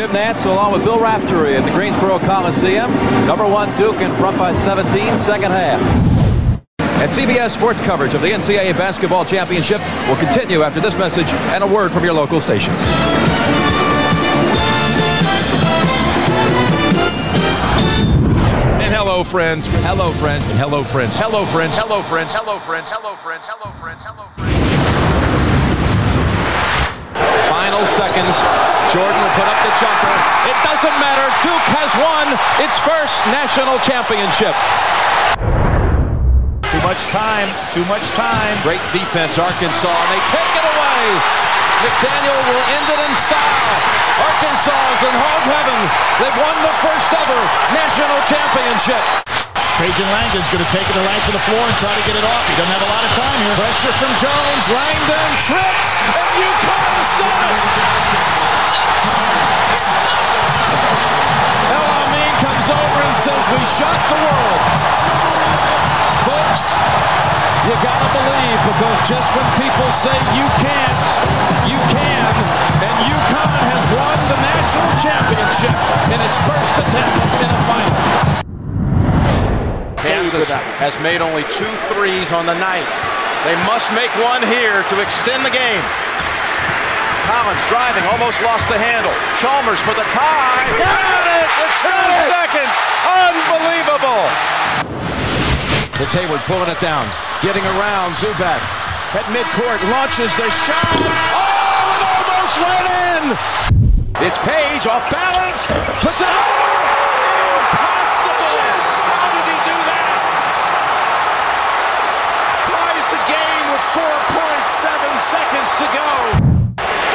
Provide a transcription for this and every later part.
Jim Nantz along with Bill Raftery at the Greensboro Coliseum. Number one Duke in front by 17, second half. And CBS sports coverage of the NCAA Basketball Championship will continue after this message and a word from your local stations. And hello, friends. Hello, friends. Hello, friends. Hello, friends. Hello, friends. Hello, friends. Hello, friends. Hello, friends. Hello, friends. Final seconds. Jordan will put up the jumper. It doesn't matter. Duke has won its first national championship. Too much time. Too much time. Great defense, Arkansas, and they take it away. McDaniel will end it in style. Arkansas is in hog heaven. They've won the first ever national championship. Trajan Langdon's going to take it right to the floor and try to get it off. He doesn't have a lot of time here. Pressure from Jones. Langdon trips, and UConn has done it. El Amin comes over and says, we shocked the world. Folks, you gotta believe because just when people say you can't, you can. And UConn has won the national championship in its first attempt in a final. Kansas has made only two threes on the night. They must make one here to extend the game. Collins driving, almost lost the handle. Chalmers for the tie. Got it with two seconds. Unbelievable. It's Hayward pulling it down, getting around Zoubek at midcourt, launches the shot. Oh, it almost went in. It's Page off balance, puts it over. Impossible. How did he do that? Ties the game with 4.7 seconds to go.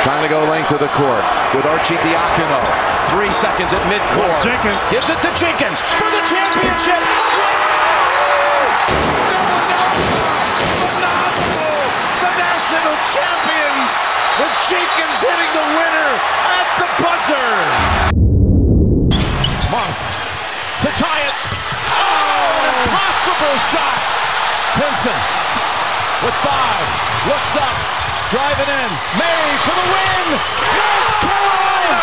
Trying to go length of the court with Arcidiacono. Three seconds at midcourt. Jenkins. gives it to Jenkins for the championship. Phenomenal! The national champions with Jenkins hitting the winner at the buzzer. Monk to tie it. Oh, impossible shot. Pinson with five, looks up, driving in. Maye for the win. North Carolina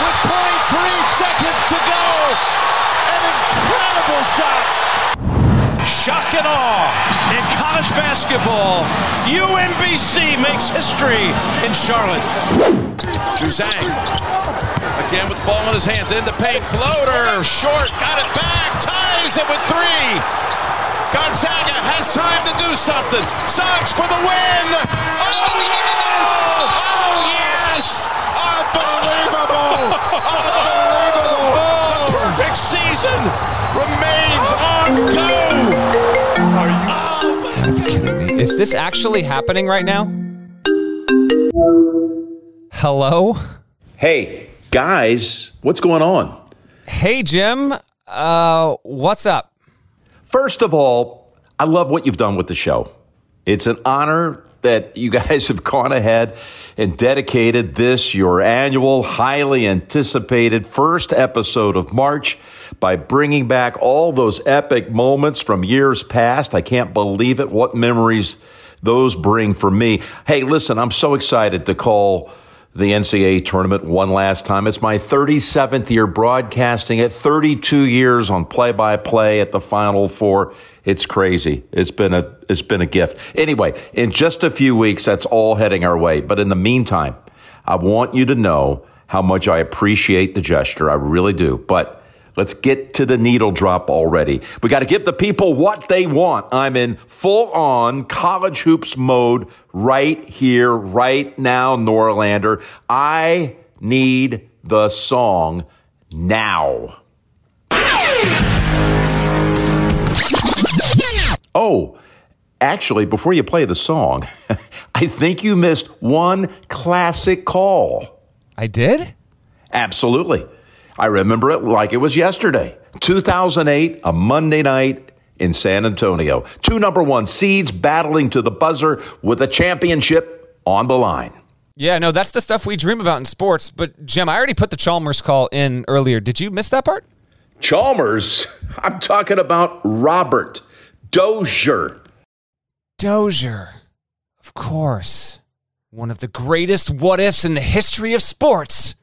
with 0.3 seconds to go. An incredible shot. Shock and awe in college basketball. UMBC makes history in Charlotte. Juzang. Again with the ball in his hands. In the paint. Floater. Short. Got it back. Ties it with three. Gonzaga has time to do something. Suggs for the win. Oh, yes! Oh, yes! Unbelievable! Unbelievable! The perfect season remains on go. Are you kidding me? Is this actually happening right now? Hello? Hey, guys, what's going on? Hey, Jim. Uh, what's up? First of all, I love what you've done with the show. It's an honor that you guys have gone ahead and dedicated this, your annual, highly anticipated first episode of March by bringing back all those epic moments from years past. I can't believe it. What memories those bring for me. Hey, listen, I'm so excited to call the NCAA tournament one last time. It's my 37th year broadcasting it, 32 years on play by play at the Final Four. It's crazy. It's been a it's been a gift. Anyway, in just a few weeks, that's all heading our way. But in the meantime, I want you to know how much I appreciate the gesture. I really do. But Let's get to the needle drop already. We got to give the people what they want. I'm in full on college hoops mode right here, right now, Norlander. I need the song now. Oh, actually, before you play the song, I think you missed one classic call. I did? Absolutely. I remember it like it was yesterday. 2008, a Monday night in San Antonio. Two number one seeds battling to the buzzer with a championship on the line. Yeah, no, that's the stuff we dream about in sports. But Jim, I already put the Chalmers call in earlier. Did you miss that part? Chalmers? I'm talking about Robert Dozier. Dozier. Of course. One of the greatest what ifs in the history of sports.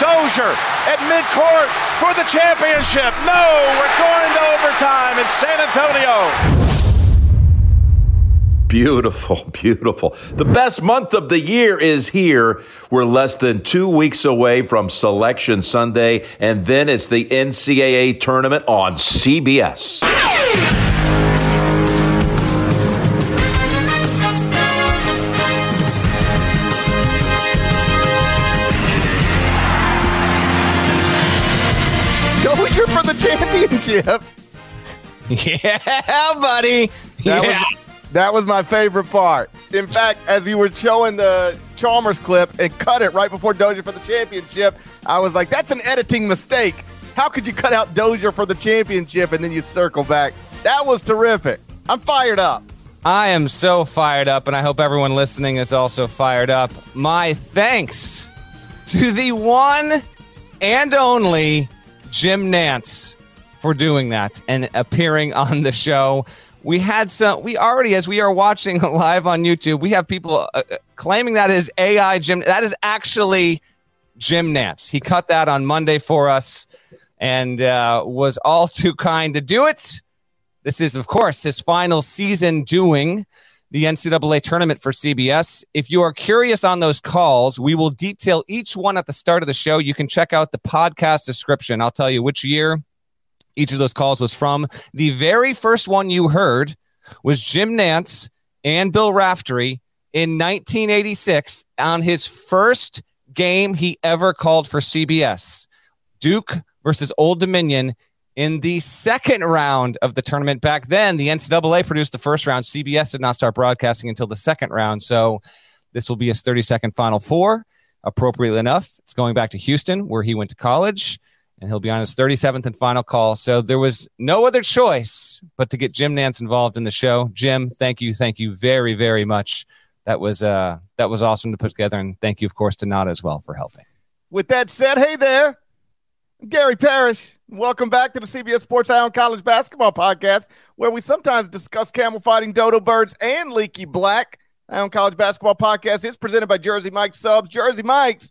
Dozier at midcourt for the championship. No, we're going to overtime in San Antonio. Beautiful, beautiful. The best month of the year is here. We're less than two weeks away from Selection Sunday, and then it's the NCAA tournament on CBS. Championship. Yeah, buddy. That yeah. was that was my favorite part. In fact, as you were showing the Chalmers clip and cut it right before Dozier for the championship, I was like, "That's an editing mistake. How could you cut out Dozier for the championship and then you circle back?" That was terrific. I'm fired up. I am so fired up, and I hope everyone listening is also fired up. My thanks to the one and only Jim Nantz for doing that and appearing on the show. We had some, we already, as we are watching live on YouTube, we have people uh, uh, claiming that is AI Jim. That is actually Jim Nantz. He cut that on Monday for us and uh, was all too kind to do it. This is, of course, his final season doing the NCAA tournament for CBS. If you are curious on those calls, we will detail each one at the start of the show. You can check out the podcast description. I'll tell you which year each of those calls was from. The very first one you heard was Jim Nantz and Bill Raftery in 1986 on his first game he ever called for CBS. Duke versus Old Dominion in the second round of the tournament. Back then, the NCAA produced the first round. CBS did not start broadcasting until the second round. So this will be his 30 second Final Four. Appropriately enough, it's going back to Houston, where he went to college and he'll be on his 37th and final call. So there was no other choice but to get Jim Nantz involved in the show. Jim, thank you, thank you very, very much. That was uh, that was awesome to put together, and thank you, of course, to Nada as well for helping. With that said, hey there, Gary Parrish. Welcome back to the CBS Sports on College Basketball Podcast, where we sometimes discuss camel fighting dodo birds and leaky black. On College Basketball Podcast is presented by Jersey Mike Subs. Jersey Mike's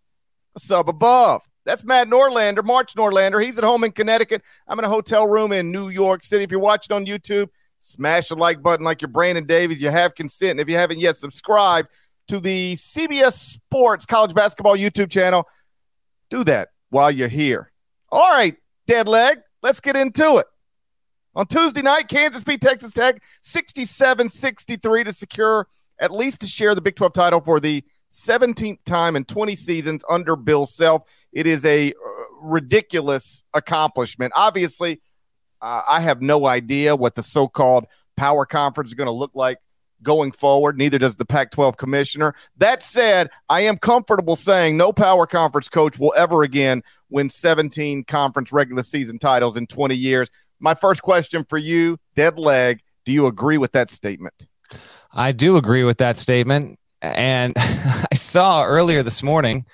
sub above. That's Matt Norlander, March Norlander. He's at home in Connecticut. I'm in a hotel room in New York City. If you're watching on YouTube, smash the like button like you're Brandon Davies. You have consent. And if you haven't yet, subscribe to the CBS Sports College Basketball YouTube channel. Do that while you're here. All right, dead leg. Let's get into it. On Tuesday night, Kansas beat Texas Tech 67 63 to secure at least to share the Big 12 title for the 17th time in 20 seasons under Bill Self. It is a uh, ridiculous accomplishment. Obviously, uh, I have no idea what the so called power conference is going to look like going forward. Neither does the Pac 12 commissioner. That said, I am comfortable saying no power conference coach will ever again win 17 conference regular season titles in 20 years. My first question for you, dead leg, do you agree with that statement? I do agree with that statement. And I saw earlier this morning,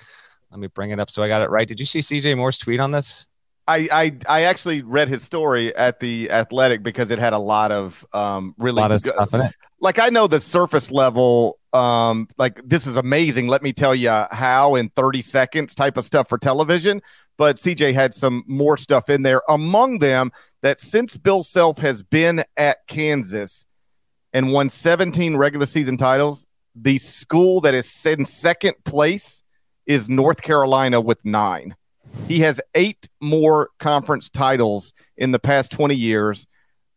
let me bring it up so I got it right. Did you see CJ Moore's tweet on this? I, I I actually read his story at the Athletic because it had a lot of um really A lot of good- stuff in it. like I know the surface level um like this is amazing let me tell you how in 30 seconds type of stuff for television but CJ had some more stuff in there among them that since Bill Self has been at Kansas and won 17 regular season titles the school that is in second place is North Carolina with 9 he has 8 more conference titles in the past 20 years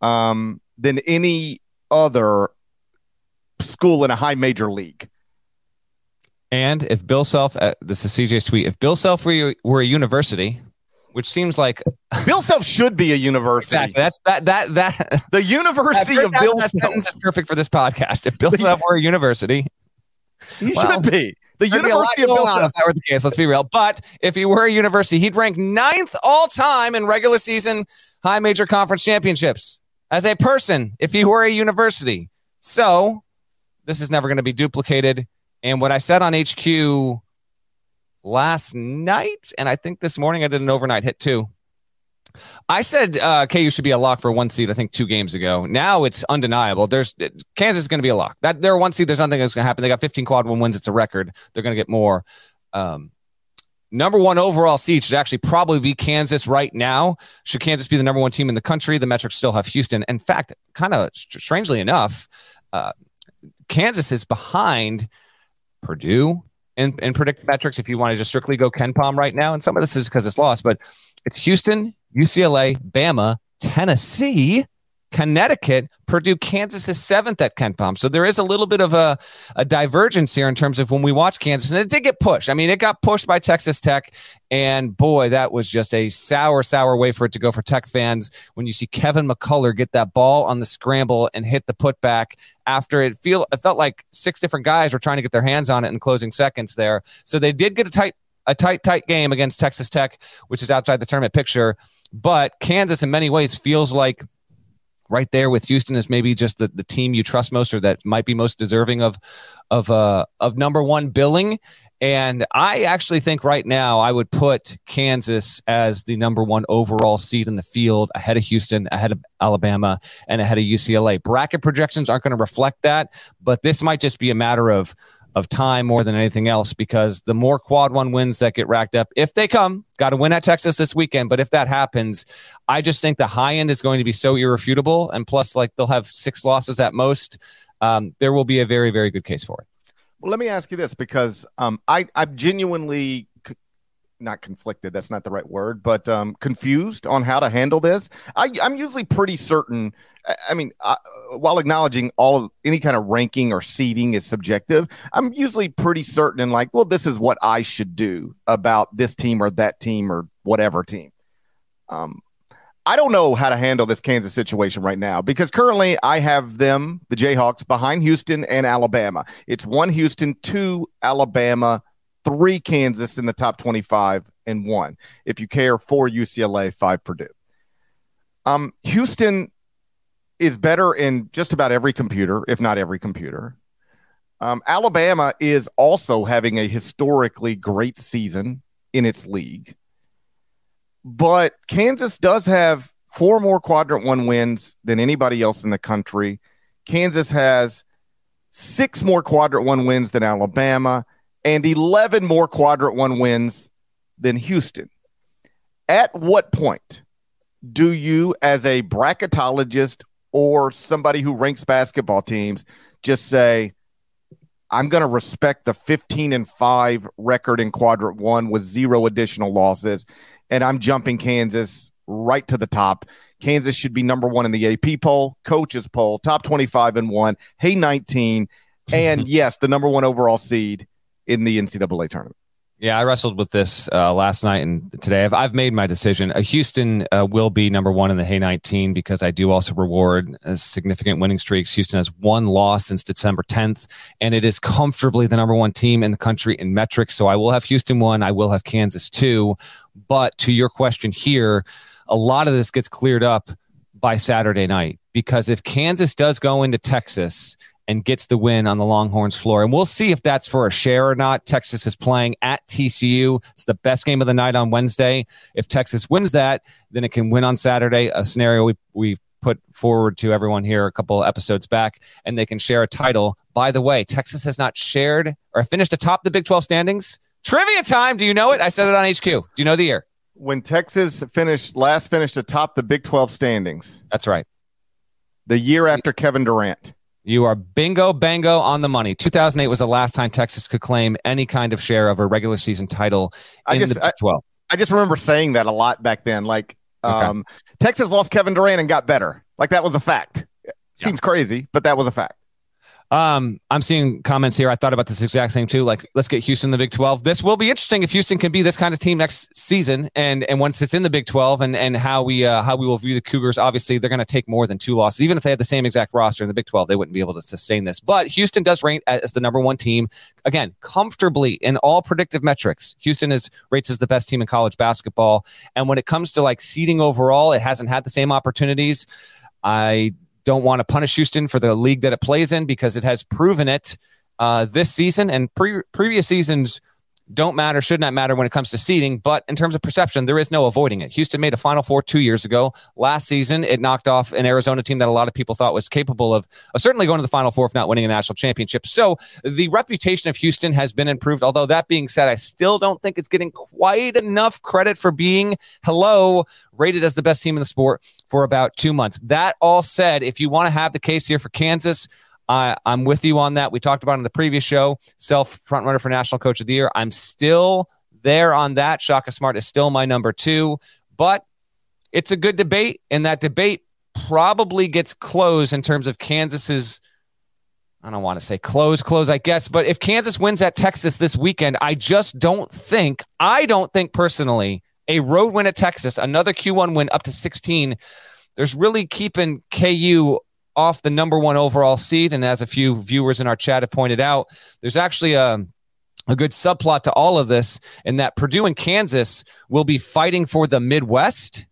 um than any other school in a high major league. And if Bill Self, uh, this is CJ Sweet, if Bill Self were, were a university, which seems like Bill Self should be a university. exactly that's that that that The University of Bill Self. is perfect for this podcast. If Bill Self were a university, He Well, should be. The There'd be a lot University of going Bill on Self. if that were the case. Let's be real. But if he were a university, he'd rank ninth all time in regular season high major conference championships as a person if he were a university. So this is never going to be duplicated. And what I said on HQ last night, and I think this morning I did an overnight hit too. I said uh, KU should be a lock for one seed. I think two games ago. Now it's undeniable. There's Kansas is going to be a lock. That they're one seed. There's nothing that's going to happen. They got 15 quad one wins. It's a record. They're going to get more. Um, number one overall seed should actually probably be Kansas right now. Should Kansas be the number one team in the country? The metrics still have Houston. In fact, kind of strangely enough, uh, Kansas is behind Purdue in, in predict metrics. If you want to just strictly go KenPom right now, and some of this is because it's lost, but it's Houston, UCLA, Bama, Tennessee, Connecticut, Purdue, Kansas is seventh at KenPom. So there is a little bit of a, a divergence here in terms of when we watch Kansas, and it did get pushed. I mean, it got pushed by Texas Tech, and boy, that was just a sour, sour way for it to go for Tech fans when you see Kevin McCullar get that ball on the scramble and hit the putback after it feel it felt like six different guys were trying to get their hands on it in closing seconds there. So they did get a tight a tight, tight game against Texas Tech, which is outside the tournament picture. But Kansas, in many ways, feels like right there with Houston is maybe just the, the team you trust most or that might be most deserving of of uh of number one billing. And I actually think right now I would put Kansas as the number one overall seed in the field ahead of Houston, ahead of Alabama, and ahead of UCLA. Bracket projections aren't going to reflect that, but this might just be a matter of of time more than anything else because the more quad one wins that get racked up, if they come, got to win at Texas this weekend. But if that happens, I just think the high end is going to be so irrefutable. And plus, like they'll have six losses at most. Um, there will be a very, very good case for it. Well, let me ask you this because um, I I'm genuinely not conflicted. That's not the right word, but um, confused on how to handle this. I, I'm usually pretty certain. I- I mean, uh, while acknowledging all of any kind of ranking or seeding is subjective, I'm usually pretty certain and like, well, this is what I should do about this team or that team or whatever team. Um, I don't know how to handle this Kansas situation right now because currently I have them, the Jayhawks, behind Houston and Alabama. It's one Houston, two Alabama, three Kansas in the top 25, and one, if you care, four UCLA, five Purdue. Um, Houston is better in just about every computer, if not every computer. Um, Alabama is also having a historically great season in its league. But Kansas does have four more quadrant one wins than anybody else in the country. Kansas has six more quadrant one wins than Alabama and 11 more quadrant one wins than Houston. At what point do you, as a bracketologist or somebody who ranks basketball teams, just say, I'm going to respect the 15 and 5 record in quadrant one with zero additional losses. And I'm jumping Kansas right to the top. Kansas should be number one in the AP poll, coaches poll, top 25 and one, hey 19, and yes, the number one overall seed in the NCAA tournament. Yeah, I wrestled with this uh, last night and today. I've, I've made my decision. Uh, Houston uh, will be number one in the Hey 19 because I do also reward uh, significant winning streaks. Houston has one loss since December 10th, and it is comfortably the number one team in the country in metrics. So I will have Houston one. I will have Kansas two. But to your question here, a lot of this gets cleared up by Saturday night because if Kansas does go into Texas and gets the win on the Longhorns floor. And we'll see if that's for a share or not. Texas is playing at TCU. It's the best game of the night on Wednesday. If Texas wins that, then it can win on Saturday, a scenario we, we put forward to everyone here a couple episodes back, and they can share a title. By the way, Texas has not shared or finished atop the Big 12 standings. Trivia time. Do you know it? I said it on HQ. Do you know the year? When Texas finished last finished atop the Big 12 standings. That's right. The year after Kevin Durant. You are bingo, bango on the money. 2008 was the last time Texas could claim any kind of share of a regular season title in I just, the Big 12. I, I just remember saying that a lot back then. Like, um, okay. Texas lost Kevin Durant and got better. Like that was a fact. Seems yeah. crazy, but that was a fact. Um, I'm seeing comments here. I thought about this exact same too. Like, let's get Houston in the Big 12. This will be interesting if Houston can be this kind of team next season, and and once it's in the Big 12, and and how we uh, how we will view the Cougars. Obviously, they're going to take more than two losses. Even if they had the same exact roster in the Big 12, they wouldn't be able to sustain this. But Houston does rank as the number one team again comfortably in all predictive metrics. Houston is rates as the best team in college basketball, and when it comes to like seeding overall, it hasn't had the same opportunities. I don't want to punish Houston for the league that it plays in because it has proven it uh, this season and pre- previous seasons don't matter, should not matter when it comes to seeding. But in terms of perception, there is no avoiding it. Houston made a Final Four two years ago. Last season, it knocked off an Arizona team that a lot of people thought was capable of uh, certainly going to the Final Four, if not winning a national championship. So the reputation of Houston has been improved. Although that being said, I still don't think it's getting quite enough credit for being, hello, rated as the best team in the sport for about two months. That all said, if you want to have the case here for Kansas, I, I'm with you on that. We talked about in the previous show, self front runner for National Coach of the Year. I'm still there on that. Shaka Smart is still my number two, but it's a good debate, and that debate probably gets closed in terms of Kansas's. I don't want to say close, close, I guess, but if Kansas wins at Texas this weekend, I just don't think, I don't think personally, a road win at Texas, another Q1 win up to 16, there's really keeping KU off the number one overall seed. And as a few viewers in our chat have pointed out, there's actually a a good subplot to all of this in that Purdue and Kansas will be fighting for the Midwest.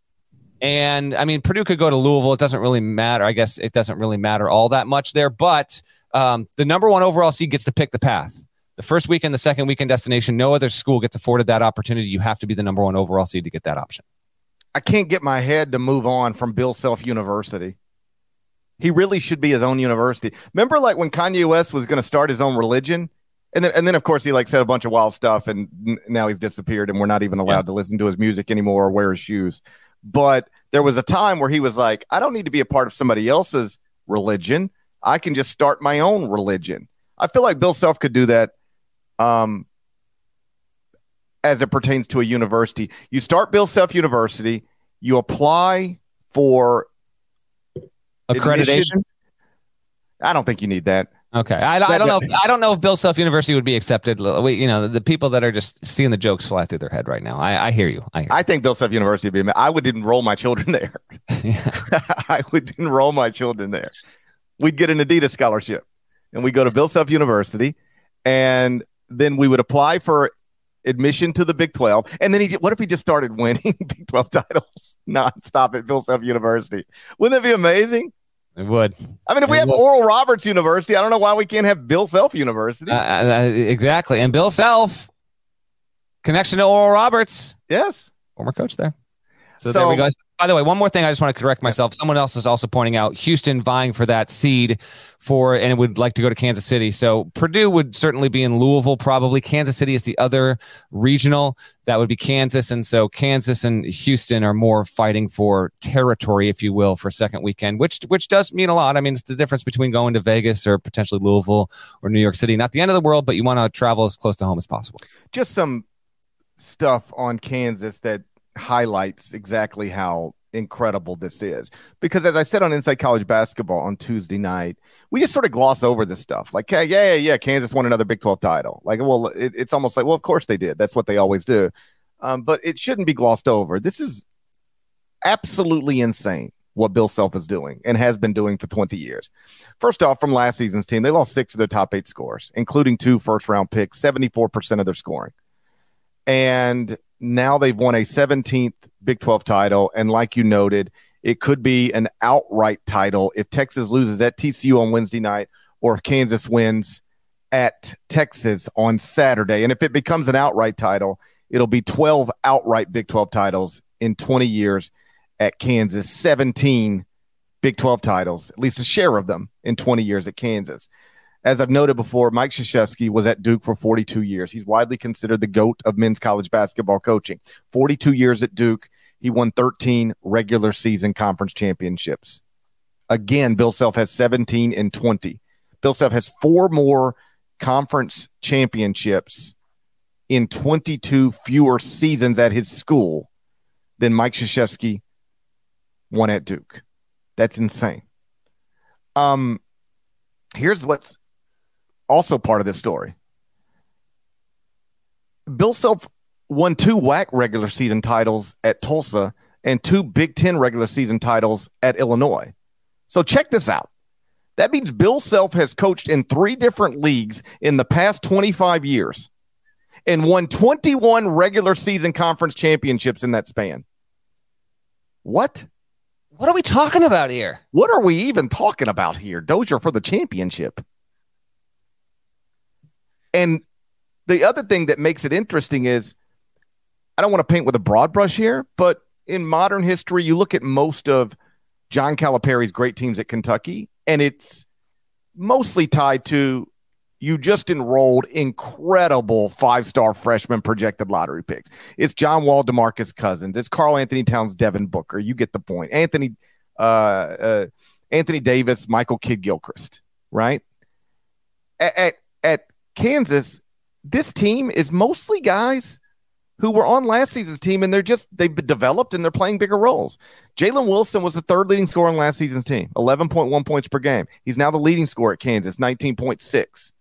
And I mean, Purdue could go to Louisville. It doesn't really matter. I guess it doesn't really matter all that much there. But um, the number one overall seed gets to pick the path. The first weekend, the second weekend destination, no other school gets afforded that opportunity. You have to be the number one overall seed to get that option. I can't get my head to move on from Bill Self University. He really should be his own university. Remember, like when Kanye West was going to start his own religion, and then and then of course he like said a bunch of wild stuff, and n- now he's disappeared, and we're not even allowed yeah. to listen to his music anymore or wear his shoes. But there was a time where he was like, I don't need to be a part of somebody else's religion. I can just start my own religion. I feel like Bill Self could do that. Um, as it pertains to a university, you start Bill Self University, you apply for accreditation? I don't think you need that. Okay, I, I don't know. If, I don't know if Bill Self University would be accepted. We, you know, the, people that are just seeing the jokes fly through their head right now. I, I hear you. I, hear I think Bill Self University would be. I would enroll my children there. Yeah. I would enroll my children there. We'd get an Adidas scholarship, and we go to Bill Self University, and then we would apply for admission to the Big 12. And then he, what if he just started winning Big 12 titles nonstop at Bill Self University? Wouldn't that be amazing? It would. I mean, if we have Oral Roberts University, I don't know why we can't have Bill Self University. Uh, uh, exactly. And Bill Self, connection to Oral Roberts. Yes. Former coach there. So, so there we go. By the way, one more thing I just want to correct myself. Someone else is also pointing out Houston vying for that seed for and would like to go to Kansas City. So Purdue would certainly be in Louisville, probably. Kansas City is the other regional. That would be Kansas. And so Kansas and Houston are more fighting for territory, if you will, for second weekend, which which does mean a lot. I mean, it's the difference between going to Vegas or potentially Louisville or New York City. Not the end of the world, but you want to travel as close to home as possible. Just some stuff on Kansas that highlights exactly how incredible this is. Because as I said on Inside College Basketball on Tuesday night, we just sort of gloss over this stuff. Like, yeah, yeah, yeah, Kansas won another Big 12 title. Like, well, it, it's almost like, well, of course they did. That's what they always do. Um, but it shouldn't be glossed over. This is absolutely insane what Bill Self is doing and has been doing for 20 years. First off, from last season's team, they lost six of their top eight scores, including two first round picks, 74% of their scoring. And now they've won a 17th Big 12 title. And like you noted, it could be an outright title if Texas loses at TCU on Wednesday night or if Kansas wins at Texas on Saturday. And if it becomes an outright title, it'll be 12 outright Big 12 titles in 20 years at Kansas, 17 Big 12 titles, at least a share of them in 20 years at Kansas. As I've noted before, Mike Krzyzewski was at Duke for 42 years. He's widely considered the GOAT of men's college basketball coaching. 42 years at Duke. He won 13 regular season conference championships. Again, Bill Self has 17 and 20. Bill Self has four more conference championships in 22 fewer seasons at his school than Mike Krzyzewski won at Duke. That's insane. Um, here's what's also part of this story. Bill Self won two WAC regular season titles at Tulsa and two Big Ten regular season titles at Illinois. So check this out. That means Bill Self has coached in three different leagues in the past 25 years and won 21 regular season conference championships in that span. What? What are we talking about here? What are we even talking about here? Dozier for the championship. And the other thing that makes it interesting is I don't want to paint with a broad brush here, but in modern history, you look at most of John Calipari's great teams at Kentucky, and it's mostly tied to you just enrolled incredible five star freshman projected lottery picks. It's John Wall, Demarcus Cousins. It's Karl-Anthony Towns, Devin Booker. You get the point. Anthony, uh, uh, Anthony Davis, Michael Kidd Gilchrist, right? At, at, at Kansas, this team is mostly guys who were on last season's team and they're just they've developed and they're playing bigger roles. Jalen Wilson was the third leading scorer on last season's team, 11.1 points per game. He's now the leading scorer at Kansas, 19.6.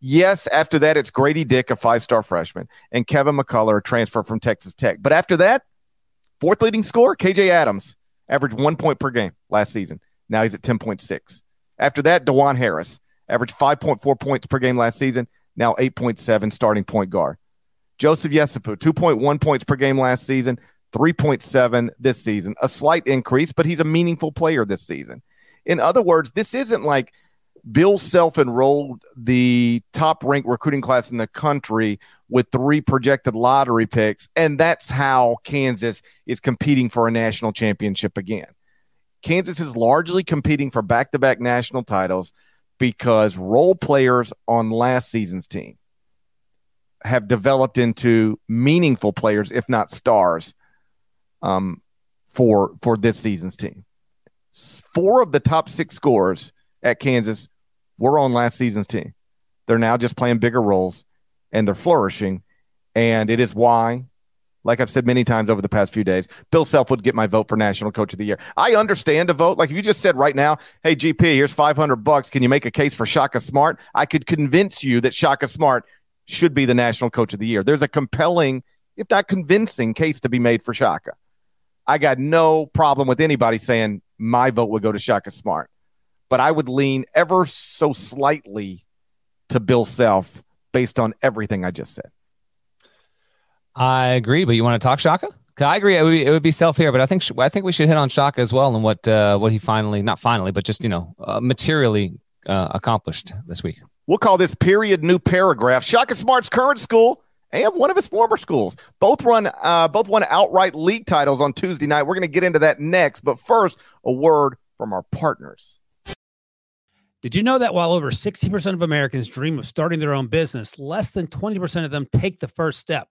Yes, after that, it's Grady Dick, a five star freshman, and Kevin McCullar, a transfer from Texas Tech. But after that, fourth leading scorer, KJ Adams, averaged one point per game last season. Now he's at 10.6. After that, Dajuan Harris, averaged 5.4 points per game last season, now 8.7 starting point guard. Joseph Yesufu, 2.1 points per game last season, 3.7 this season. A slight increase, but he's a meaningful player this season. In other words, this isn't like Bill self enrolled the top ranked recruiting class in the country with three projected lottery picks. And that's how Kansas is competing for a national championship again. Kansas is largely competing for back to back national titles because role players on last season's team have developed into meaningful players, if not stars, um, for for this season's team. Four of the top six scores at Kansas were on last season's team. They're now just playing bigger roles and they're flourishing. And it is why, like I've said many times over the past few days, Bill Self would get my vote for National Coach of the Year. I understand a vote. Like if you just said right now, hey, GP, here's 500 bucks. Can you make a case for Shaka Smart? I could convince you that Shaka Smart should be the national coach of the year. There's a compelling, if not convincing, case to be made for Shaka. I got no problem with anybody saying my vote would go to Shaka Smart, but I would lean ever so slightly to Bill Self based on everything I just said. I agree, but you want to talk Shaka? I agree. It would, be, it would be self here, but I think I think we should hit on Shaka as well and what uh, what he finally, not finally, but just you know, uh, materially uh, accomplished this week. We'll call this period new paragraph. Shaka Smart's current school and one of his former schools both run uh, both won outright league titles on Tuesday night. We're going to get into that next, but first, a word from our partners. Did you know that while over 60% of Americans dream of starting their own business, less than 20% of them take the first step?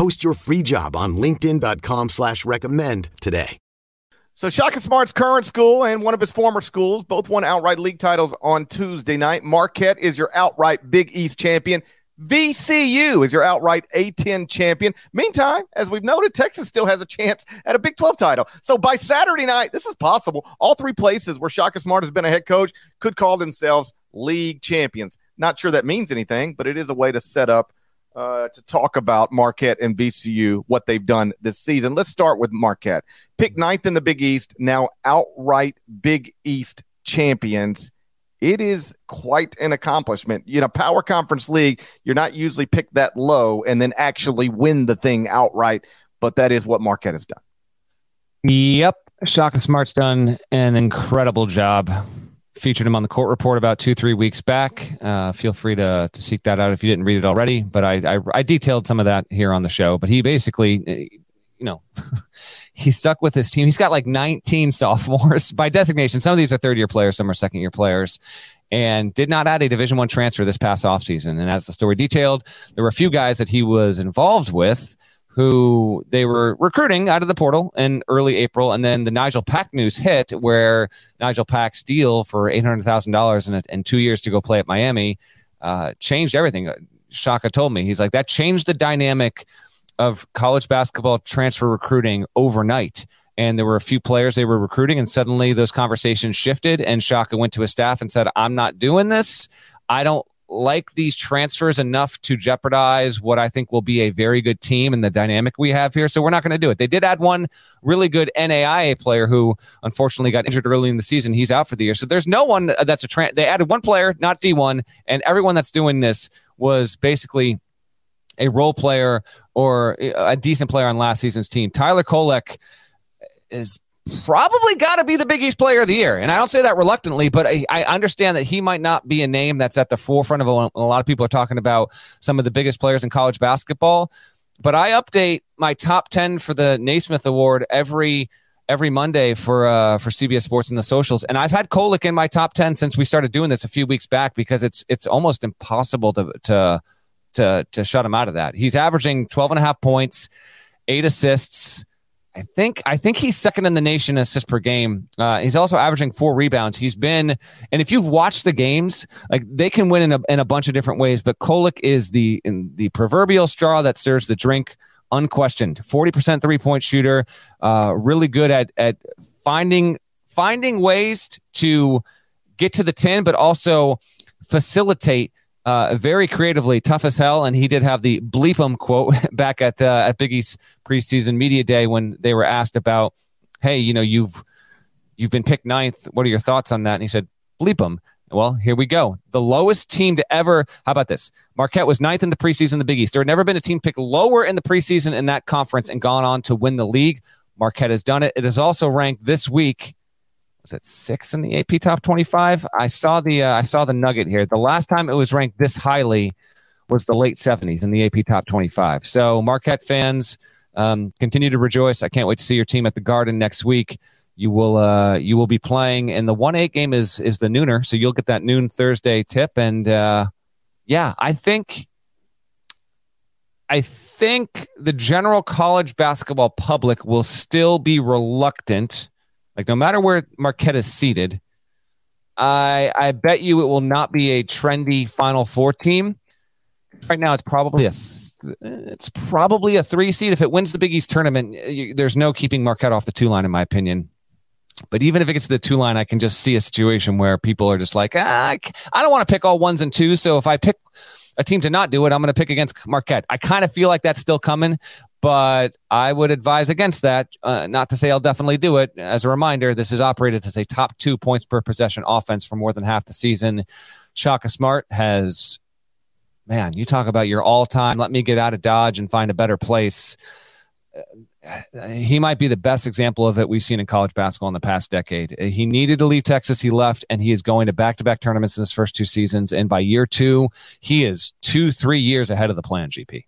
Post your free job on LinkedIn.com slash recommend today. So Shaka Smart's current school and one of his former schools both won outright league titles on Tuesday night. Marquette is your outright Big East champion. VCU is your outright A10 champion. Meantime, as we've noted, Texas still has a chance at a Big 12 title. So by Saturday night, this is possible. All three places where Shaka Smart has been a head coach could call themselves league champions. Not sure that means anything, but it is a way to set up uh, to talk about Marquette and VCU, what they've done this season. Let's start with Marquette. Pick ninth in the Big East, now outright Big East champions. It is quite an accomplishment. You know, Power Conference League, you're not usually picked that low and then actually win the thing outright, but that is what Marquette has done. Yep. Shaka Smart's done an incredible job featured him on the court report about two three weeks back. Uh, feel free to to seek that out if you didn't read it already but I, I, I detailed some of that here on the show but he basically eh, you know he stuck with his team. He's got like 19 sophomores by designation. Some of these are third year players some are second year players and did not add a division one transfer this past offseason. And as the story detailed there were a few guys that he was involved with who they were recruiting out of the portal in early April. And then the Nigel Pack news hit where Nigel Pack's deal for $800,000 and two years to go play at Miami uh, changed everything. Shaka told me, he's like, that changed the dynamic of college basketball transfer recruiting overnight. And there were a few players they were recruiting, and suddenly those conversations shifted. And Shaka went to his staff and said, I'm not doing this. I don't like these transfers enough to jeopardize what I think will be a very good team and the dynamic we have here. So we're not going to do it. They did add one really good NAIA player who unfortunately got injured early in the season. He's out for the year. So there's no one that's a trans. They added one player, not D1, and everyone that's doing this was basically a role player or a decent player on last season's team. Tyler Kolek is probably got to be the Big East player of the year. And I don't say that reluctantly, but I, I, understand that he might not be a name that's at the forefront of a, a lot of people are talking about some of the biggest players in college basketball. But I update my top 10 for the Naismith Award every every Monday for uh, for CBS Sports and the socials. And I've had Kolek in my top 10 since we started doing this a few weeks back because it's it's almost impossible to to to to shut him out of that. He's averaging 12 and a half points, eight assists, I think I think he's second in the nation assists per game. Uh, he's also averaging four rebounds. He's been, and if you've watched the games, like they can win in a, in a bunch of different ways. But Kolek is the the proverbial straw that stirs the drink, unquestioned. Forty percent three point shooter, uh, really good at at finding finding ways to get to the ten, but also facilitate uh, very creatively, tough as hell. And he did have the bleep him quote back at uh, at Biggie's preseason media day when they were asked about, hey, you know, you've you've been picked ninth. What are your thoughts on that? And he said, bleep him. Well, here we go. The lowest team to ever. How about this? Marquette was ninth in the preseason the Big East. There had never been a team picked lower in the preseason in that conference and gone on to win the league. Marquette has done it. It is also ranked this week was it six in the AP top 25? I saw the uh, I saw the nugget here. The last time it was ranked this highly was the late 70s in the AP top 25. So Marquette fans um, continue to rejoice. I can't wait to see your team at the Garden next week. You will uh, you will be playing, and the one eight game is is the nooner, so you'll get that noon Thursday tip. And uh, yeah, I think I think the general college basketball public will still be reluctant like no matter where Marquette is seated, I I bet you it will not be a trendy Final Four team. Right now, it's probably a it's probably a three seed. If it wins the Big East tournament, you, there's no keeping Marquette off the two line, in my opinion. But even if it gets to the two line, I can just see a situation where people are just like, ah, I don't want to pick all ones and twos. So if I pick a team to not do it, I'm going to pick against Marquette. I kind of feel like that's still coming, but I would advise against that. Uh, not to say I'll definitely do it. As a reminder, this is operated as a top two points per possession offense for more than half the season. Shaka Smart has, man, you talk about your all time. Let me get out of Dodge and find a better place. He might be the best example of it we've seen in college basketball in the past decade. He needed to leave Texas, he left, and he is going to back to back tournaments in his first two seasons. And by year two, he is two, three years ahead of the plan, GP.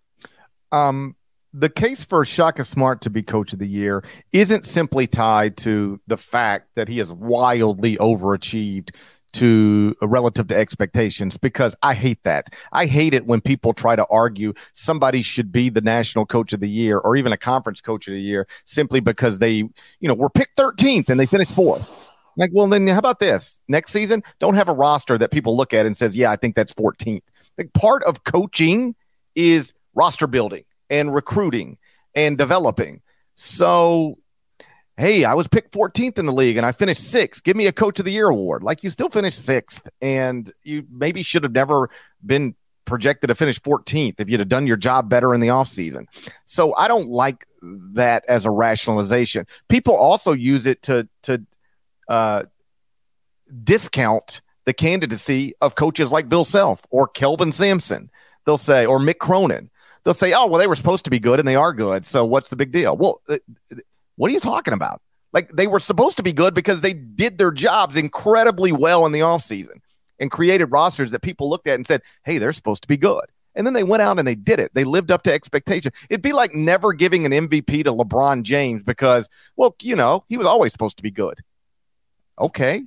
Um, the case for Shaka Smart to be coach of the year isn't simply tied to the fact that he has wildly overachieved to uh, relative to expectations because I hate that. I hate it when people try to argue somebody should be the national coach of the year or even a conference coach of the year simply because they, you know, were picked 13th and they finished fourth. Like, well, then how about this? Next season, don't have a roster that people look at and says, yeah, I think that's 14th. Like, part of coaching is roster building and recruiting and developing. So hey, I was picked 14th in the league and I finished sixth. Give me a coach of the year award. Like you still finished sixth and you maybe should have never been projected to finish 14th if you'd have done your job better in the offseason. So I don't like that as a rationalization. People also use it to, to, uh, discount the candidacy of coaches like Bill Self or Kelvin Sampson. They'll say, or Mick Cronin. They'll say, oh, well, they were supposed to be good and they are good. So what's the big deal? Well, uh, what are you talking about? Like they were supposed to be good because they did their jobs incredibly well in the offseason and created rosters that people looked at and said, hey, they're supposed to be good. And then they went out and they did it. They lived up to expectation. It'd be like never giving an MVP to LeBron James because, well, you know, he was always supposed to be good. Okay.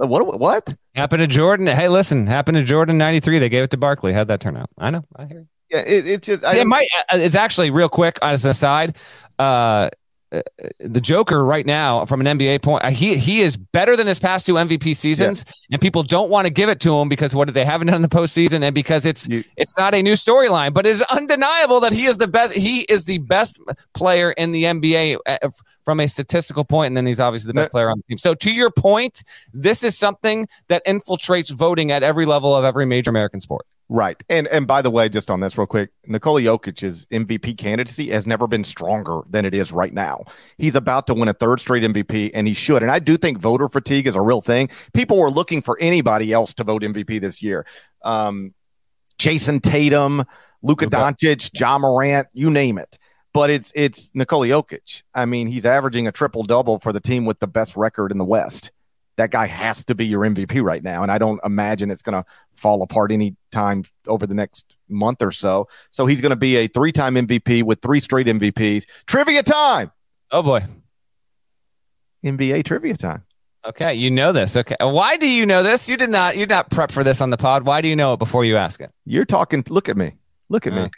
Uh, what? What happened to Jordan? Hey, listen, happened to Jordan '93. They gave it to Barkley. How'd that turn out? I know. I hear. You. Yeah, it, it just. See, it might. Uh, it's actually real quick as an aside. Uh, uh, the Joker right now, from an NBA point, uh, he he is better than his past two MVP seasons, yeah. and people don't want to give it to him because what they haven't done in the postseason, and because it's you, it's not a new storyline. But it is undeniable that he is the best. He is the best player in the NBA uh, from a statistical point, and then he's obviously the best player on the team. So to your point, this is something that infiltrates voting at every level of every major American sport. Right. And and by the way, just on this real quick, Nikola Jokic's MVP candidacy has never been stronger than it is right now. He's about to win a third straight MVP and he should. And I do think voter fatigue is a real thing. People were looking for anybody else to vote MVP this year. Um, Jayson Tatum, Luka Doncic, Ja Morant, you name it. But it's it's Nikola Jokic. I mean, he's averaging a triple double for the team with the best record in the West that guy has to be your MVP right now. And I don't imagine it's going to fall apart any time over the next month or so. So he's going to be a three time MVP with three straight MVPs. Trivia time. Oh, boy. NBA trivia time. Okay, you know this. Okay, why do you know this? You did not. You did not prep for this on the pod. Why do you know it before you ask it? You're talking. Look at me. Look at okay. me.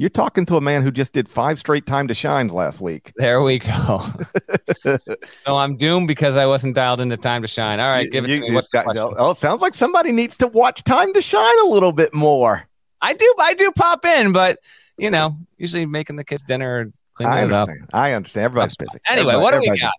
You're talking to a man who just did five straight time to shines last week. There we go. so I'm doomed because I wasn't dialed into time to shine. All right, give it you, to me. What's got, oh, sounds like somebody needs to watch time to shine a little bit more. I do. I do pop in, but you know, usually making the kids dinner. I understand. Up. I understand. Everybody's busy. Anyway, Everybody, what do we got?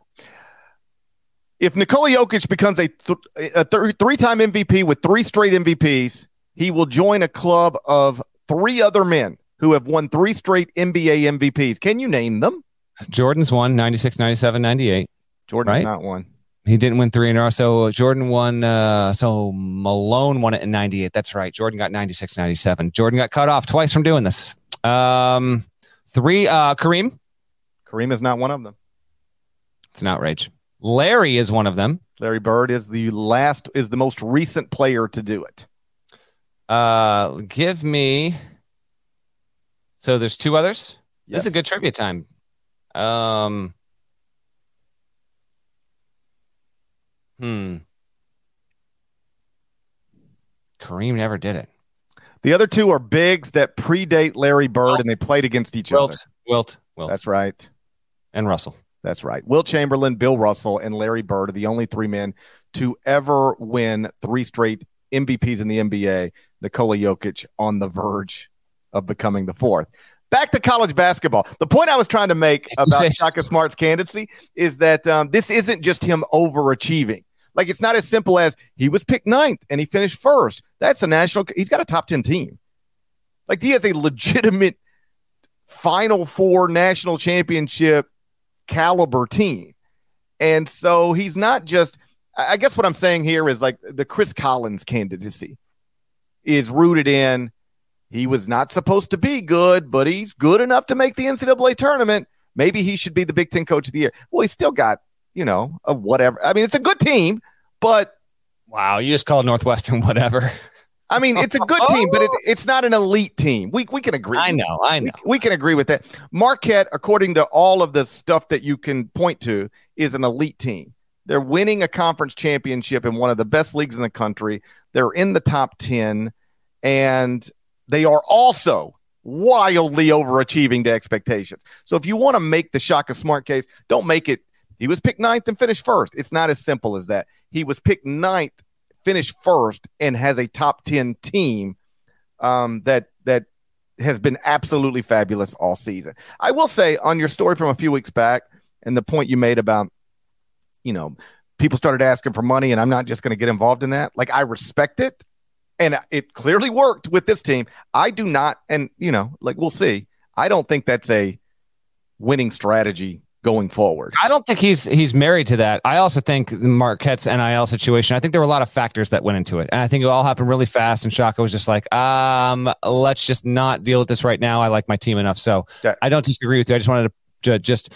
If Nikola Jokic becomes a, th- a th- three-time MVP with three straight MVPs, he will join a club of three other men who have won three straight NBA MVPs. Can you name them? Jordan's won 96, 97, 98. Jordan right? not one. He didn't win three in a row. So Jordan won. Uh, so Malone won it in 98. That's right. Jordan got 96, 97. Jordan got cut off twice from doing this. Um, three, uh, Kareem. Kareem is not one of them. It's an outrage. Larry is one of them. Larry Bird is the last, is the most recent player to do it. Uh, give me so there's two others. Yes. This is a good trivia time. Um. Hmm. Kareem never did it. The other two are bigs that predate Larry Bird, Wilt. and they played against each Wilt. other. Wilt. Wilt. That's right. And Russell. That's right. Wilt Chamberlain, Bill Russell, and Larry Bird are the only three men to ever win three straight MVPs in the NBA. Nikola Jokic on the verge of becoming the fourth. Back to college basketball. The point I was trying to make about Shaka Smart's candidacy is that um, this isn't just him overachieving. Like it's not as simple as he was picked ninth and he finished first. That's a national. He's got a top ten team. Like he has a legitimate Final Four national championship caliber team, and so he's not just. I guess what I'm saying here is like the Chris Collins candidacy is rooted in he was not supposed to be good, but he's good enough to make the NCAA tournament. Maybe he should be the Big Ten Coach of the Year. Well, he's still got you know a whatever. I mean, it's a good team, but wow, you just called Northwestern whatever. I mean, it's a good team, but it, oh. it's not an elite team. We we can agree. I know, I know. We, we, can agree with that. Marquette, according to all of the stuff that you can point to, is an elite team. They're winning a conference championship in one of the best leagues in the country. They're in the top 10, and they are also wildly overachieving the expectations. So if you want to make the Shaka Smart case, don't make it. He was picked ninth and finished first. It's not as simple as that. He was picked ninth finished first and has a top 10 team um, that that has been absolutely fabulous all season. I will say on your story from a few weeks back and the point you made about you know people started asking for money and I'm not just going to get involved in that. Like I respect it and it clearly worked with this team. I do not and you know like we'll see. I don't think that's a winning strategy going forward. I don't think he's he's married to that. I also think Marquette's NIL situation. I think there were a lot of factors that went into it, and I think it all happened really fast. And Shaka was just like, um, let's just not deal with this right now. I like my team enough, so yeah. I don't disagree with you. I just wanted to just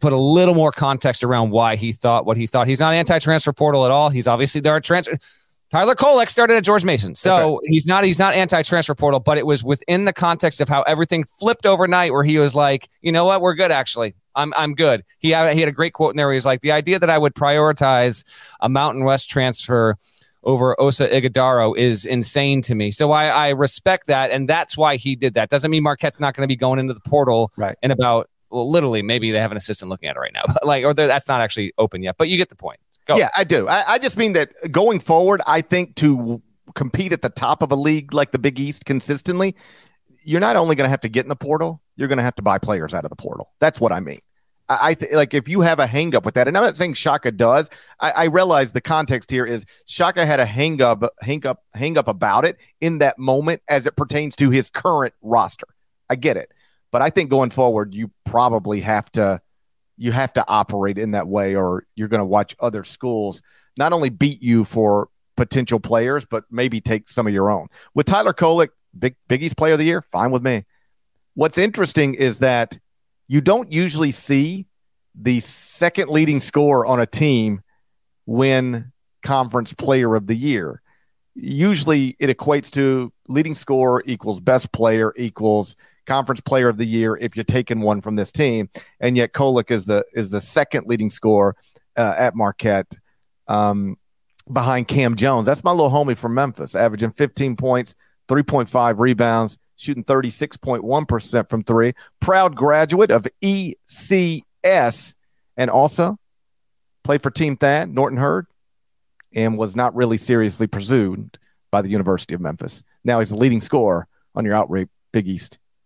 put a little more context around why he thought what he thought. He's not anti-transfer portal at all. He's obviously there are transfer. Tyler Kolek started at George Mason, so right. he's not he's not anti-transfer portal, but it was within the context of how everything flipped overnight, where he was like, you know what, we're good actually. I'm I'm good. He had he had a great quote in there. Where he's like, the idea that I would prioritize a Mountain West transfer over Oso Ighodaro is insane to me. So I, I respect that, and that's why he did that. Doesn't mean Marquette's not going to be going into the portal right. in about well, literally maybe they have an assistant looking at it right now, like or that's not actually open yet. But you get the point. Go. Yeah, I do. I, I just mean that going forward, I think to compete at the top of a league like the Big East consistently, you're not only going to have to get in the portal, you're going to have to buy players out of the portal. That's what I mean. I, th- like if you have a hangup with that, and I'm not saying Shaka does. I, I realize the context here is Shaka had a hang up, hang up, hang up about it in that moment as it pertains to his current roster. I get it, but I think going forward, you probably have to you have to operate in that way, or you're going to watch other schools not only beat you for potential players, but maybe take some of your own. With Tyler Kolek, Big Biggie's Player of the Year, fine with me. What's interesting is that you don't usually see the second leading scorer on a team win Conference Player of the Year. Usually, it equates to leading scorer equals best player equals conference player of the year if you're taking one from this team. And yet Kolek is the is the second leading scorer uh, at Marquette um, behind Cam Jones. That's my little homie from Memphis, averaging 15 points, 3.5 rebounds, shooting 36.1% from three. Proud graduate of ECS and also played for Team Thad, Norton Hurd, and was not really seriously pursued by the University of Memphis. Now he's the leading scorer on your outright Big East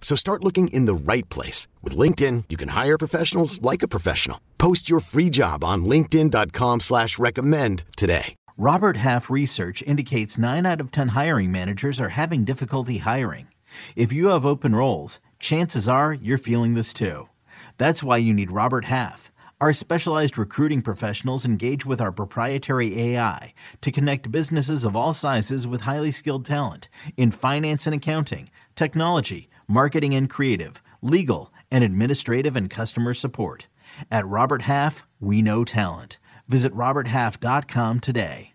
So start looking in the right place. With LinkedIn, you can hire professionals like a professional. Post your free job on linkedin.com slash recommend today. Robert Half research indicates 9 out of 10 hiring managers are having difficulty hiring. If you have open roles, chances are you're feeling this too. That's why you need Robert Half. Our specialized recruiting professionals engage with our proprietary AI to connect businesses of all sizes with highly skilled talent in finance and accounting, technology, marketing and creative, legal, and administrative and customer support. At Robert Half, we know talent. Visit roberthalf.com today.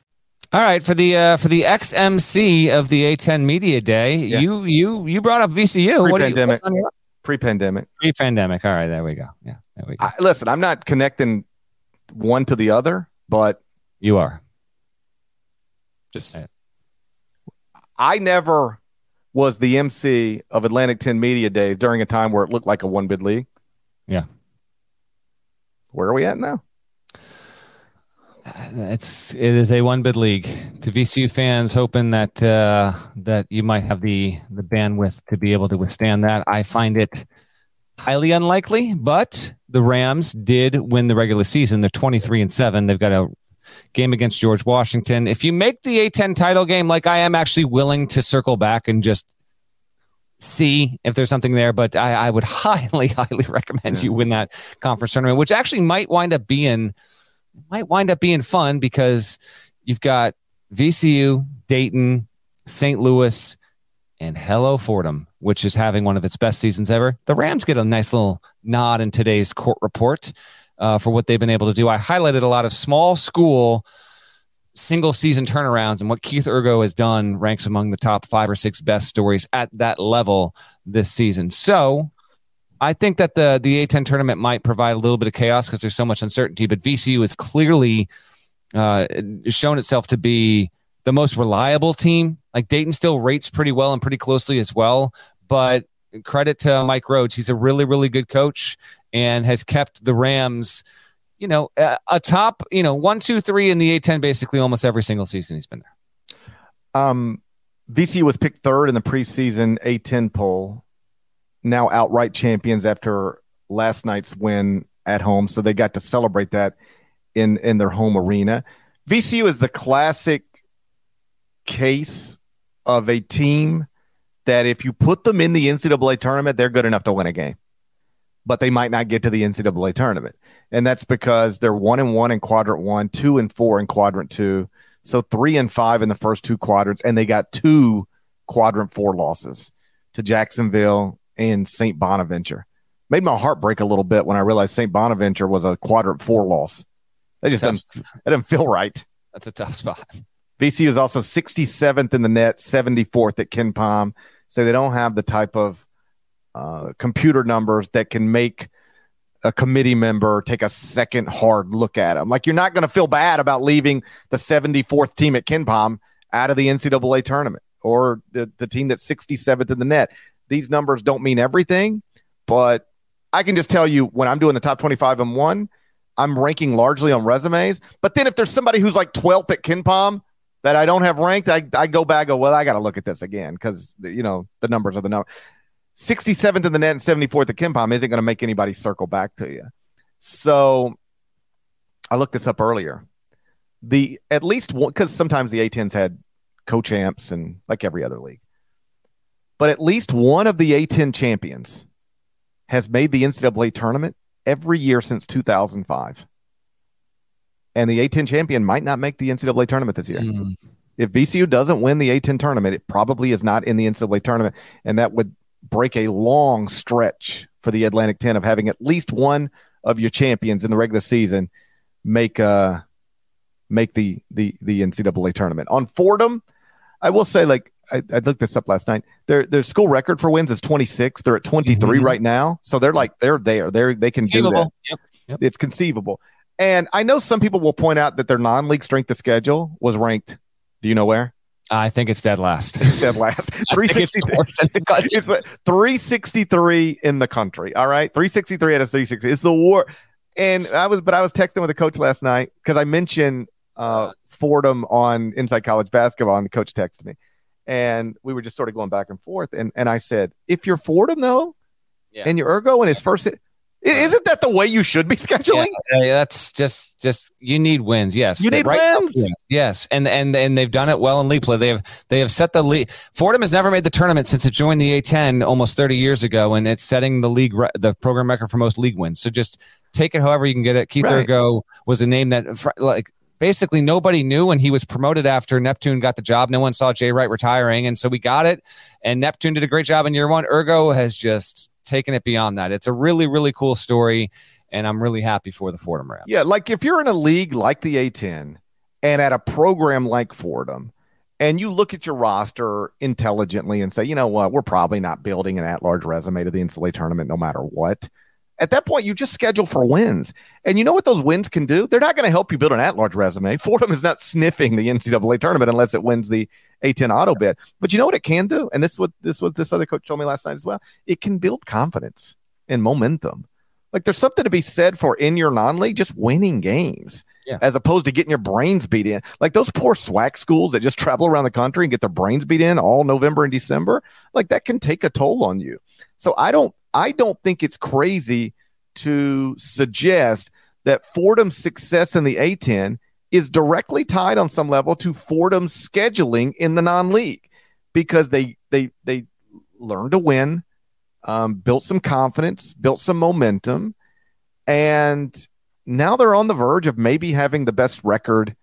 All right, for the uh, for the XMC of the A10 Media Day, yeah. you you you brought up VCU. Pre-pandemic. What you, Pre-pandemic. Pre-pandemic. All right, there we go. Yeah, there we go. I, listen, I'm not connecting one to the other, but you are. Just say it. I never was the MC of Atlantic 10 Media Days during a time where it looked like a one bid league. Yeah. Where are we at now? It's it is a one bid league. To VCU fans, hoping that uh, that you might have the the bandwidth to be able to withstand that. I find it highly unlikely, but the Rams did win the regular season. They're twenty three and seven. They've got a game against George Washington. If you make the A10 title game, like I am actually willing to circle back and just see if there's something there, but I, I would highly, highly recommend yeah. you win that conference tournament, which actually might wind up being might wind up being fun because you've got VCU, Dayton, St. Louis, and hello Fordham, which is having one of its best seasons ever. The Rams get a nice little nod in today's court report uh, for what they've been able to do. I highlighted a lot of small school single season turnarounds and what Keith Urgo has done ranks among the top five or six best stories at that level this season. So I think that the the A10 tournament might provide a little bit of chaos because there's so much uncertainty, but VCU has clearly uh, shown itself to be the most reliable team. Like Dayton still rates pretty well and pretty closely as well, but credit to Mike Rhoades. He's a really, really good coach and has kept the Rams – you know, a, top, you know, one, two, three in the A10 basically almost every single season he's been there. Um, VCU was picked third in the preseason A10 poll. Now outright champions after last night's win at home, so they got to celebrate that in in their home arena. VCU is the classic case of a team that if you put them in the NCAA tournament, they're good enough to win a game but they might not get to the NCAA tournament. And that's because they're one and one in quadrant one, two and four in quadrant two. So three and five in the first two quadrants. And they got two quadrant four losses to Jacksonville and St. Bonaventure. Made my heart break a little bit when I realized St. Bonaventure was a quadrant four loss. That just doesn't, that doesn't feel right. That's a tough spot. VCU is also 67th in the net, 74th at KenPom. So they don't have the type of uh, computer numbers that can make a committee member take a second hard look at them. Like you're not going to feel bad about leaving the 74th team at KenPom out of the NCAA tournament or the, the team that's 67th in the net. These numbers don't mean everything, but I can just tell you when I'm doing the top 25 and one, I'm ranking largely on resumes. But then if there's somebody who's like 12th at KenPom that I don't have ranked, I, I go back, go, well, I got to look at this again because, you know, the numbers are the number. 67th in the net and 74th at KenPom isn't going to make anybody circle back to you. So I looked this up earlier. The at least one because sometimes the A10s had co-champs and like every other league, but at least one of the A10 champions has made the NCAA tournament every year since 2005. And the A10 champion might not make the NCAA tournament this year. Mm. If VCU doesn't win the A10 tournament, it probably is not in the NCAA tournament, and that would break a long stretch for the Atlantic 10 of having at least one of your champions in the regular season make uh make the the the NCAA tournament. On Fordham, I will say like I, I looked this up last night. Their their school record for wins is 26. They're at 23 mm-hmm. right now. So they're like they're there. They're they can do that. Yep. Yep. It's conceivable. And I know some people will point out that their non-league strength of schedule was ranked. Do you know where? I think it's dead last. It's dead last. 363. it's, it's 363 in the country. All right. 363 out of 360. It's the war. And I was, but I was texting with a coach last night because I mentioned uh, Fordham on Inside College Basketball, and the coach texted me. And we were just sort of going back and forth. And, and I said, if you're Fordham, though, yeah. and you're Urgo in his first isn't that the way you should be scheduling? Yeah, that's just just you need wins. Yes, you need right wins. wins. Yes, and and and they've done it well in league play. They have they have set the league. Fordham has never made the tournament since it joined the A10 almost 30 years ago, and it's setting the league the program record for most league wins. So just take it however you can get it. Keith right. Urgo was a name that like basically nobody knew when he was promoted after Neptune got the job. No one saw Jay Wright retiring, and so we got it. And Neptune did a great job in year one. Urgo has just taken it beyond that. It's a really, really cool story, and I'm really happy for the Fordham Rams. Yeah, like if you're in a league like the A10 and at a program like Fordham, and you look at your roster intelligently and say, you know what, we're probably not building an at-large resume to the NCAA tournament no matter what. At that point, you just schedule for wins. And you know what those wins can do? They're not going to help you build an at large resume. Fordham is not sniffing the NCAA tournament unless it wins the A10 auto bid. But you know what it can do? And this is what this what this other coach told me last night as well. It can build confidence and momentum. Like there's something to be said for in your non-league, just winning games. Yeah. As opposed to getting your brains beat in. Like those poor SWAC schools that just travel around the country and get their brains beat in all November and December, like that can take a toll on you. So I don't I don't think it's crazy to suggest that Fordham's success in the A10 is directly tied on some level to Fordham's scheduling in the non-league because they they they learned to win, um, built some confidence, built some momentum, and now they're on the verge of maybe having the best record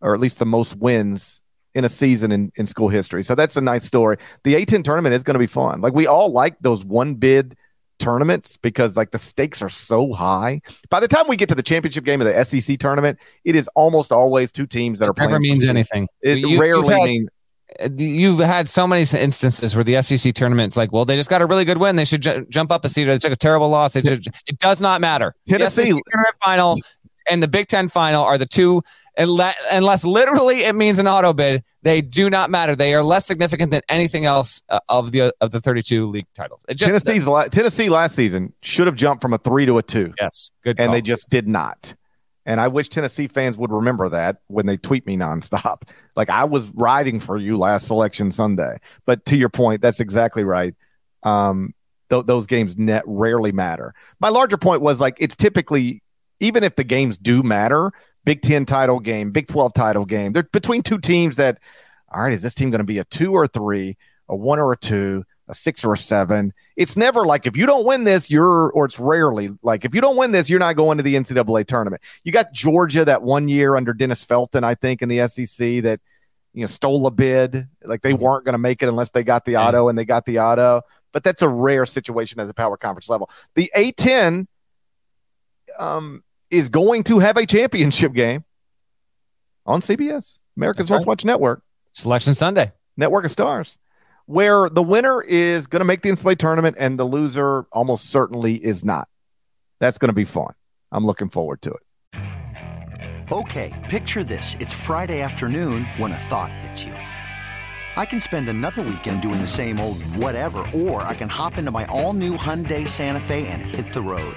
or at least the most wins in a season in, in school history. So that's a nice story. The A10 tournament is going to be fun. Like we all like those one bid tournaments because like the stakes are so high. By the time we get to the championship game of the SEC tournament, it is almost always two teams that are Never playing. means anything. It You- rarely had- means uh, You've had so many instances where the SEC tournament's like, well, they just got a really good win. They should ju- jump up a seat, Or they took a terrible loss. They should, it does not matter. Tennessee- the SEC tournament final and the Big Ten final are the two, unless literally it means an auto bid. They do not matter. They are less significant than anything else uh, of the of the 32 league titles. It just, Tennessee's la- Tennessee last season should have jumped from a three to a two. Yes, good. and call. they just did not. And I wish Tennessee fans would remember that when they tweet me nonstop. Like I was riding for you last selection Sunday. But to your point, that's exactly right. Um, th- those games net rarely matter. My larger point was like it's typically even if the games do matter, Big Ten title game, Big Twelve title game, they're between two teams that. All right, is this team going to be a two or a three, a one or a two, a six or a seven? It's never like if you don't win this, you're, or it's rarely like if you don't win this, you're not going to the NCAA tournament. You got Georgia that one year under Dennis Felton, I think, in the SEC that you know stole a bid, like they weren't going to make it unless they got the auto, and they got the auto. But that's a rare situation at the power conference level. The A10 um, is going to have a championship game on CBS, America's That's Most Watched Network. Selection Sunday. Network of Stars, where the winner is going to make the NCAA tournament and the loser almost certainly is not. That's going to be fun. I'm looking forward to it. Okay, picture this. It's Friday afternoon when a thought hits you. I can spend another weekend doing the same old whatever, or I can hop into my all new Hyundai Santa Fe and hit the road.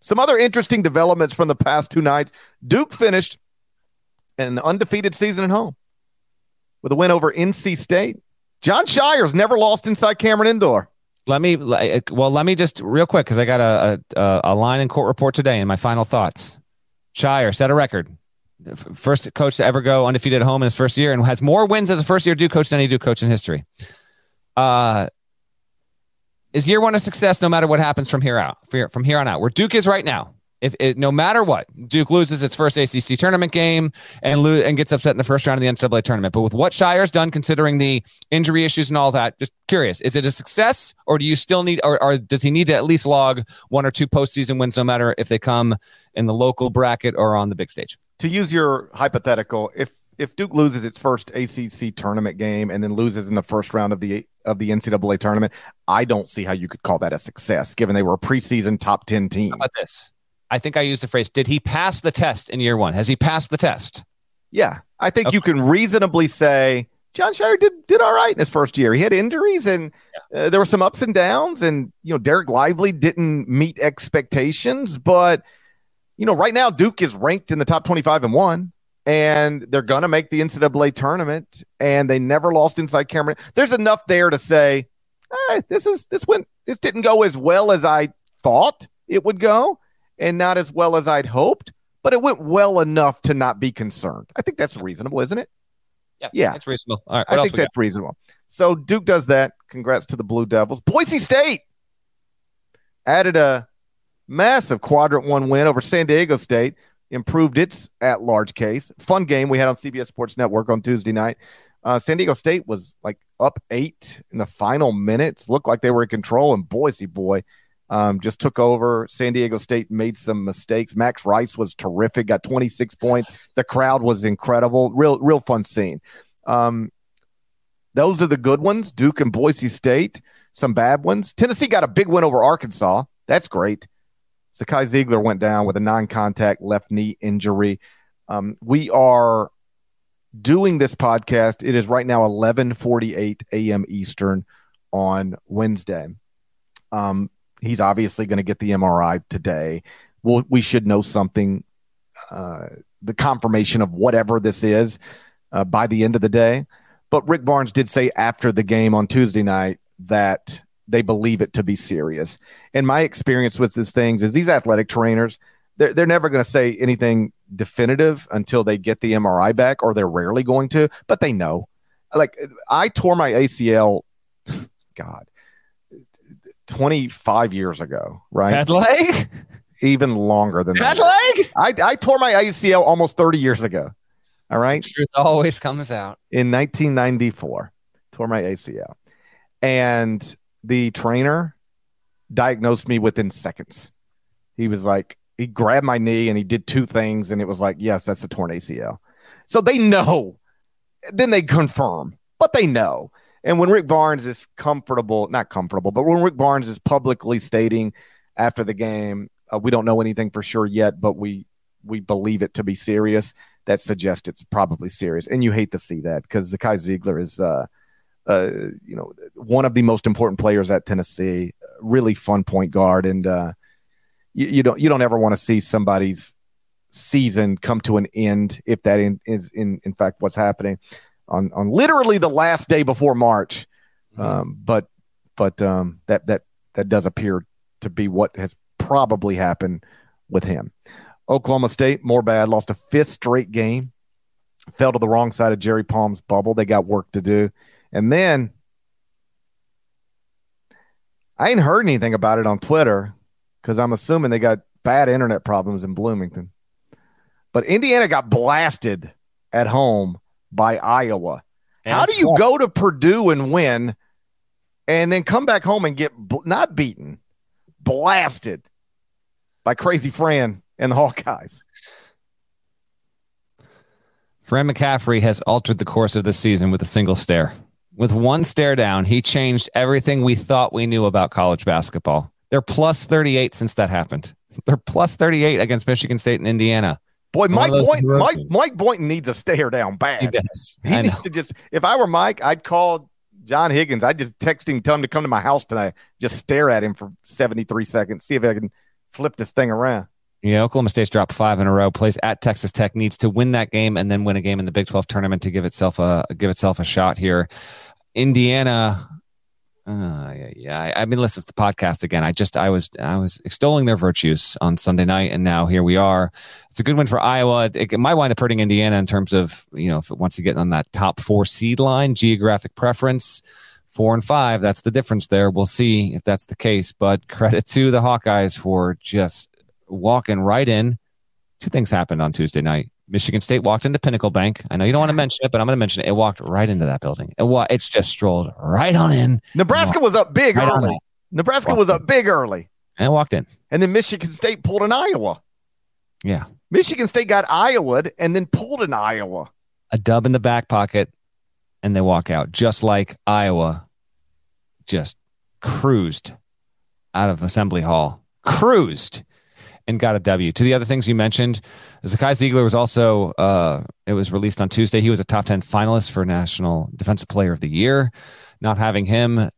Some other interesting developments from the past two nights. Duke finished an undefeated season at home with a win over NC State. Jon Scheyer's never lost inside Cameron Indoor. Let me well, let me just real quick because I got a, a a line in court report today and my final thoughts. Scheyer set a record, first coach to ever go undefeated at home in his first year, and has more wins as a first year Duke coach than any Duke coach in history. Uh, is year one a success no matter what happens from here out? From here on out, where Duke is right now, if it, no matter what, Duke loses its first ACC tournament game and lo- and gets upset in the first round of the NCAA tournament. But with what Scheyer's done, considering the injury issues and all that, just curious, is it a success, or do you still need, or, or does he need to at least log one or two postseason wins, no matter if they come in the local bracket or on the big stage? To use your hypothetical, if if Duke loses its first ACC tournament game and then loses in the first round of the of the NCAA tournament, I don't see how you could call that a success, given they were a preseason top ten team. How about this? I think I used the phrase, did he pass the test in year one? Has he passed the test? Yeah, I think you can reasonably say Jon Scheyer did did all right in his first year. He had injuries and uh, there were some ups and downs, and you know Dereck Lively didn't meet expectations, but you know right now Duke is ranked in the top twenty five and one, and they're gonna make the NCAA tournament, and they never lost inside Cameron. There's enough there to say, this is this went this didn't go as well as I thought it would go, and not as well as I'd hoped but it went well enough to not be concerned. I think that's reasonable, isn't it? Yeah, yeah, it's reasonable. All right, I think we got? that's reasonable. So Duke does that. Congrats to the Blue Devils. Boise State added a massive quadrant one win over San Diego State, improved its at large case. Fun game we had on CBS Sports Network on Tuesday night. Uh, San Diego State was like up eight in the final minutes, looked like they were in control, and Boise boy Um, just took over. San Diego State made some mistakes. Max Rice was terrific, got 26 points. The crowd was incredible. Real, real fun scene. Um, those are the good ones. Duke and Boise State, some bad ones. Tennessee got a big win over Arkansas. That's great. Zakai Zeigler went down with a non-contact left knee injury. Um, we are doing this podcast. It is right now 11:48 a.m. Eastern on Wednesday. Um, he's obviously going to get the MRI today. We'll, we should know something, uh, the confirmation of whatever this is uh, by the end of the day. But Rick Barnes did say after the game on Tuesday night that they believe it to be serious. And my experience with these things is these athletic trainers, they're, they're never going to say anything definitive until they get the MRI back, or they're rarely going to, but they know. Like I tore my ACL, God, 25 years ago, right? Bad leg? Even longer than Bad that. leg? I, I tore my ACL almost 30 years ago. All right. Truth always comes out. In 1994, tore my ACL. And the trainer diagnosed me within seconds. He was like, he grabbed my knee and he did two things, and it was like, yes, that's a torn ACL. So they know. Then they confirm, but they know. And when Rick Barnes is comfortable, not comfortable, but when Rick Barnes is publicly stating after the game, uh, we don't know anything for sure yet, but we we believe it to be serious. That suggests it's probably serious, and you hate to see that because Zakai Zeigler is, uh, uh, you know, one of the most important players at Tennessee. Really fun point guard, and uh, you, you don't you don't ever want to see somebody's season come to an end if that in, is in in fact what's happening on on literally the last day before March. Um, but but um, that that that does appear to be what has probably happened with him. Oklahoma State, more bad, lost a fifth straight game, fell to the wrong side of Jerry Palm's bubble. They got work to do, and then I ain't heard anything about it on Twitter because I'm assuming they got bad internet problems in Bloomington. But Indiana got blasted at home by Iowa. And How do you go to Purdue and win and then come back home and get bl- not beaten, blasted by Crazy Fran and the Hawkeyes? Fran McCaffery has altered the course of the season with a single stare. With one stare down, he changed everything we thought we knew about college basketball. They're plus 38 since that happened. They're plus 38 against Michigan State and Indiana. Boy, Mike Boynton, Mike. Mike Boynton needs a stare down bad. He does. He I needs know. to just, if I were Mike, I'd call John Higgins. I'd just text him, tell him to come to my house tonight, just stare at him for 73 seconds, see if I can flip this thing around. Yeah, Oklahoma State's dropped five in a row. Plays at Texas Tech. Needs to win that game and then win a game in the Big Twelve tournament to give itself a give itself a shot here. Indiana. Uh, yeah, yeah. I, I mean, listen, it's the podcast again. I just, I was, I was extolling their virtues on Sunday night, and now here we are. It's a good win for Iowa. It, it might wind up hurting Indiana in terms of, you know, if it wants to get on that top four seed line, geographic preference, four and five. That's the difference there. We'll see if that's the case. But credit to the Hawkeyes for just walking right in. Two things happened on Tuesday night. Michigan State walked into Pinnacle Bank. I know you don't want to mention it, but I'm going to mention it. It walked right into that building. It wa- it's just strolled right on in. Nebraska was up big Right early. Nebraska was up big early. And it walked in. And then Michigan State pulled an Iowa. Yeah. Michigan State got Iowa'd and then pulled an Iowa. A dub in the back pocket, and they walk out just like Iowa just cruised out of Assembly Hall. Cruised and got a W. To the other things you mentioned, Zakai Zeigler was also, uh, it was released on Tuesday. He was a top 10 finalist for National Defensive Player of the Year. Not having him,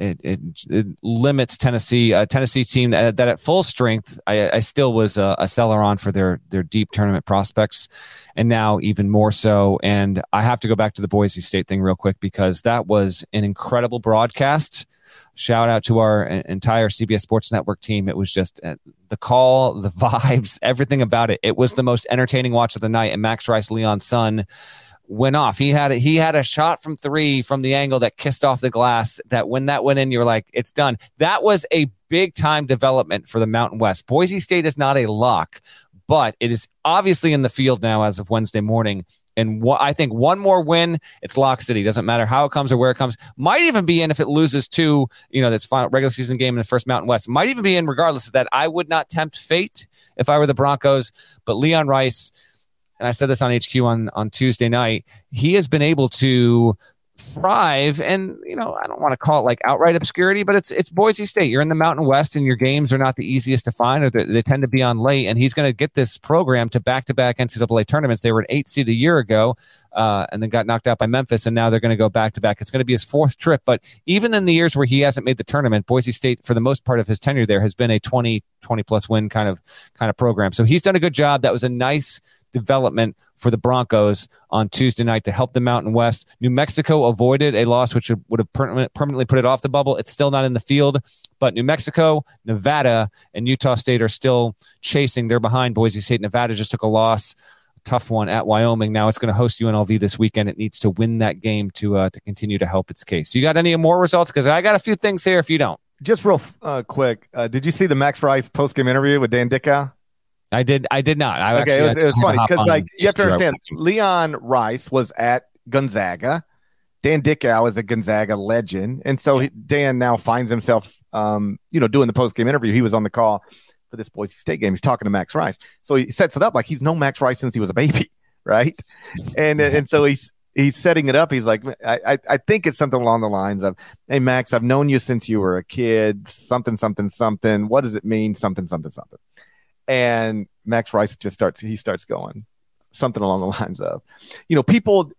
it, it, it limits Tennessee, a Tennessee team that, that at full strength, I, I still was a, a seller on for their, their deep tournament prospects. And now even more so. And I have to go back to the Boise State thing real quick because that was an incredible broadcast. Shout out to our entire CBS Sports Network team. It was just uh, the call, the vibes, everything about it. It was the most entertaining watch of the night. And Max Rice, Leon's son, went off. He had a, he had a shot from three from the angle that kissed off the glass. That when that went in, you're like, it's done. That was a big time development for the Mountain West. Boise State is not a lock, but it is obviously in the field now as of Wednesday morning. And what I think one more win, it's Lock City. Doesn't matter how it comes or where it comes. Might even be in if it loses to, you know, this final regular season game in the first Mountain West. Might even be in regardless of that. I would not tempt fate if I were the Broncos. But Leon Rice, and I said this on HQ on, on Tuesday night, he has been able to thrive and you know i don't want to call it like outright obscurity but it's it's boise state. You're in the mountain west and your games are not the easiest to find or they, tend to be on late and he's going to get this program to back-to-back ncaa tournaments. They were an eight seed a year ago uh, and then got knocked out by memphis and now they're going to go back-to-back. It's going to be his fourth trip but even in the years where he hasn't made the tournament boise state for the most part of his tenure there has been a 20 20 plus win kind of kind of program. So he's done a good job. That was a nice development for the Broncos on Tuesday night to help the Mountain West. New Mexico avoided a loss which would have permanently put it off the bubble. It's still not in the field, but New Mexico, Nevada, and Utah State are still chasing. They're behind Boise State. Nevada just took a loss. Tough one at Wyoming. Now it's going to host UNLV this weekend. It needs to win that game to uh, to continue to help its case. You got any more results? Because I got a few things here. If you don't, just real uh, quick, uh, did you see the Max Rice post game interview with Dan Dickau? I did. I did not. I okay, actually, it was, it was funny because like you have to understand, Leon Rice was at Gonzaga. Dan Dickau is a Gonzaga legend, and so he, Dan now finds himself, um, you know, doing the post game interview. He was on the call for this Boise State game. He's talking to Max Rice, so he sets it up like he's known Max Rice since he was a baby, right? And and so he's he's setting it up. He's like, I, I, I think it's something along the lines of, Hey Max, I've known you since you were a kid. Something, something, something. What does it mean? Something, something, something and Max Rice just starts he starts going something along the lines of, you know, people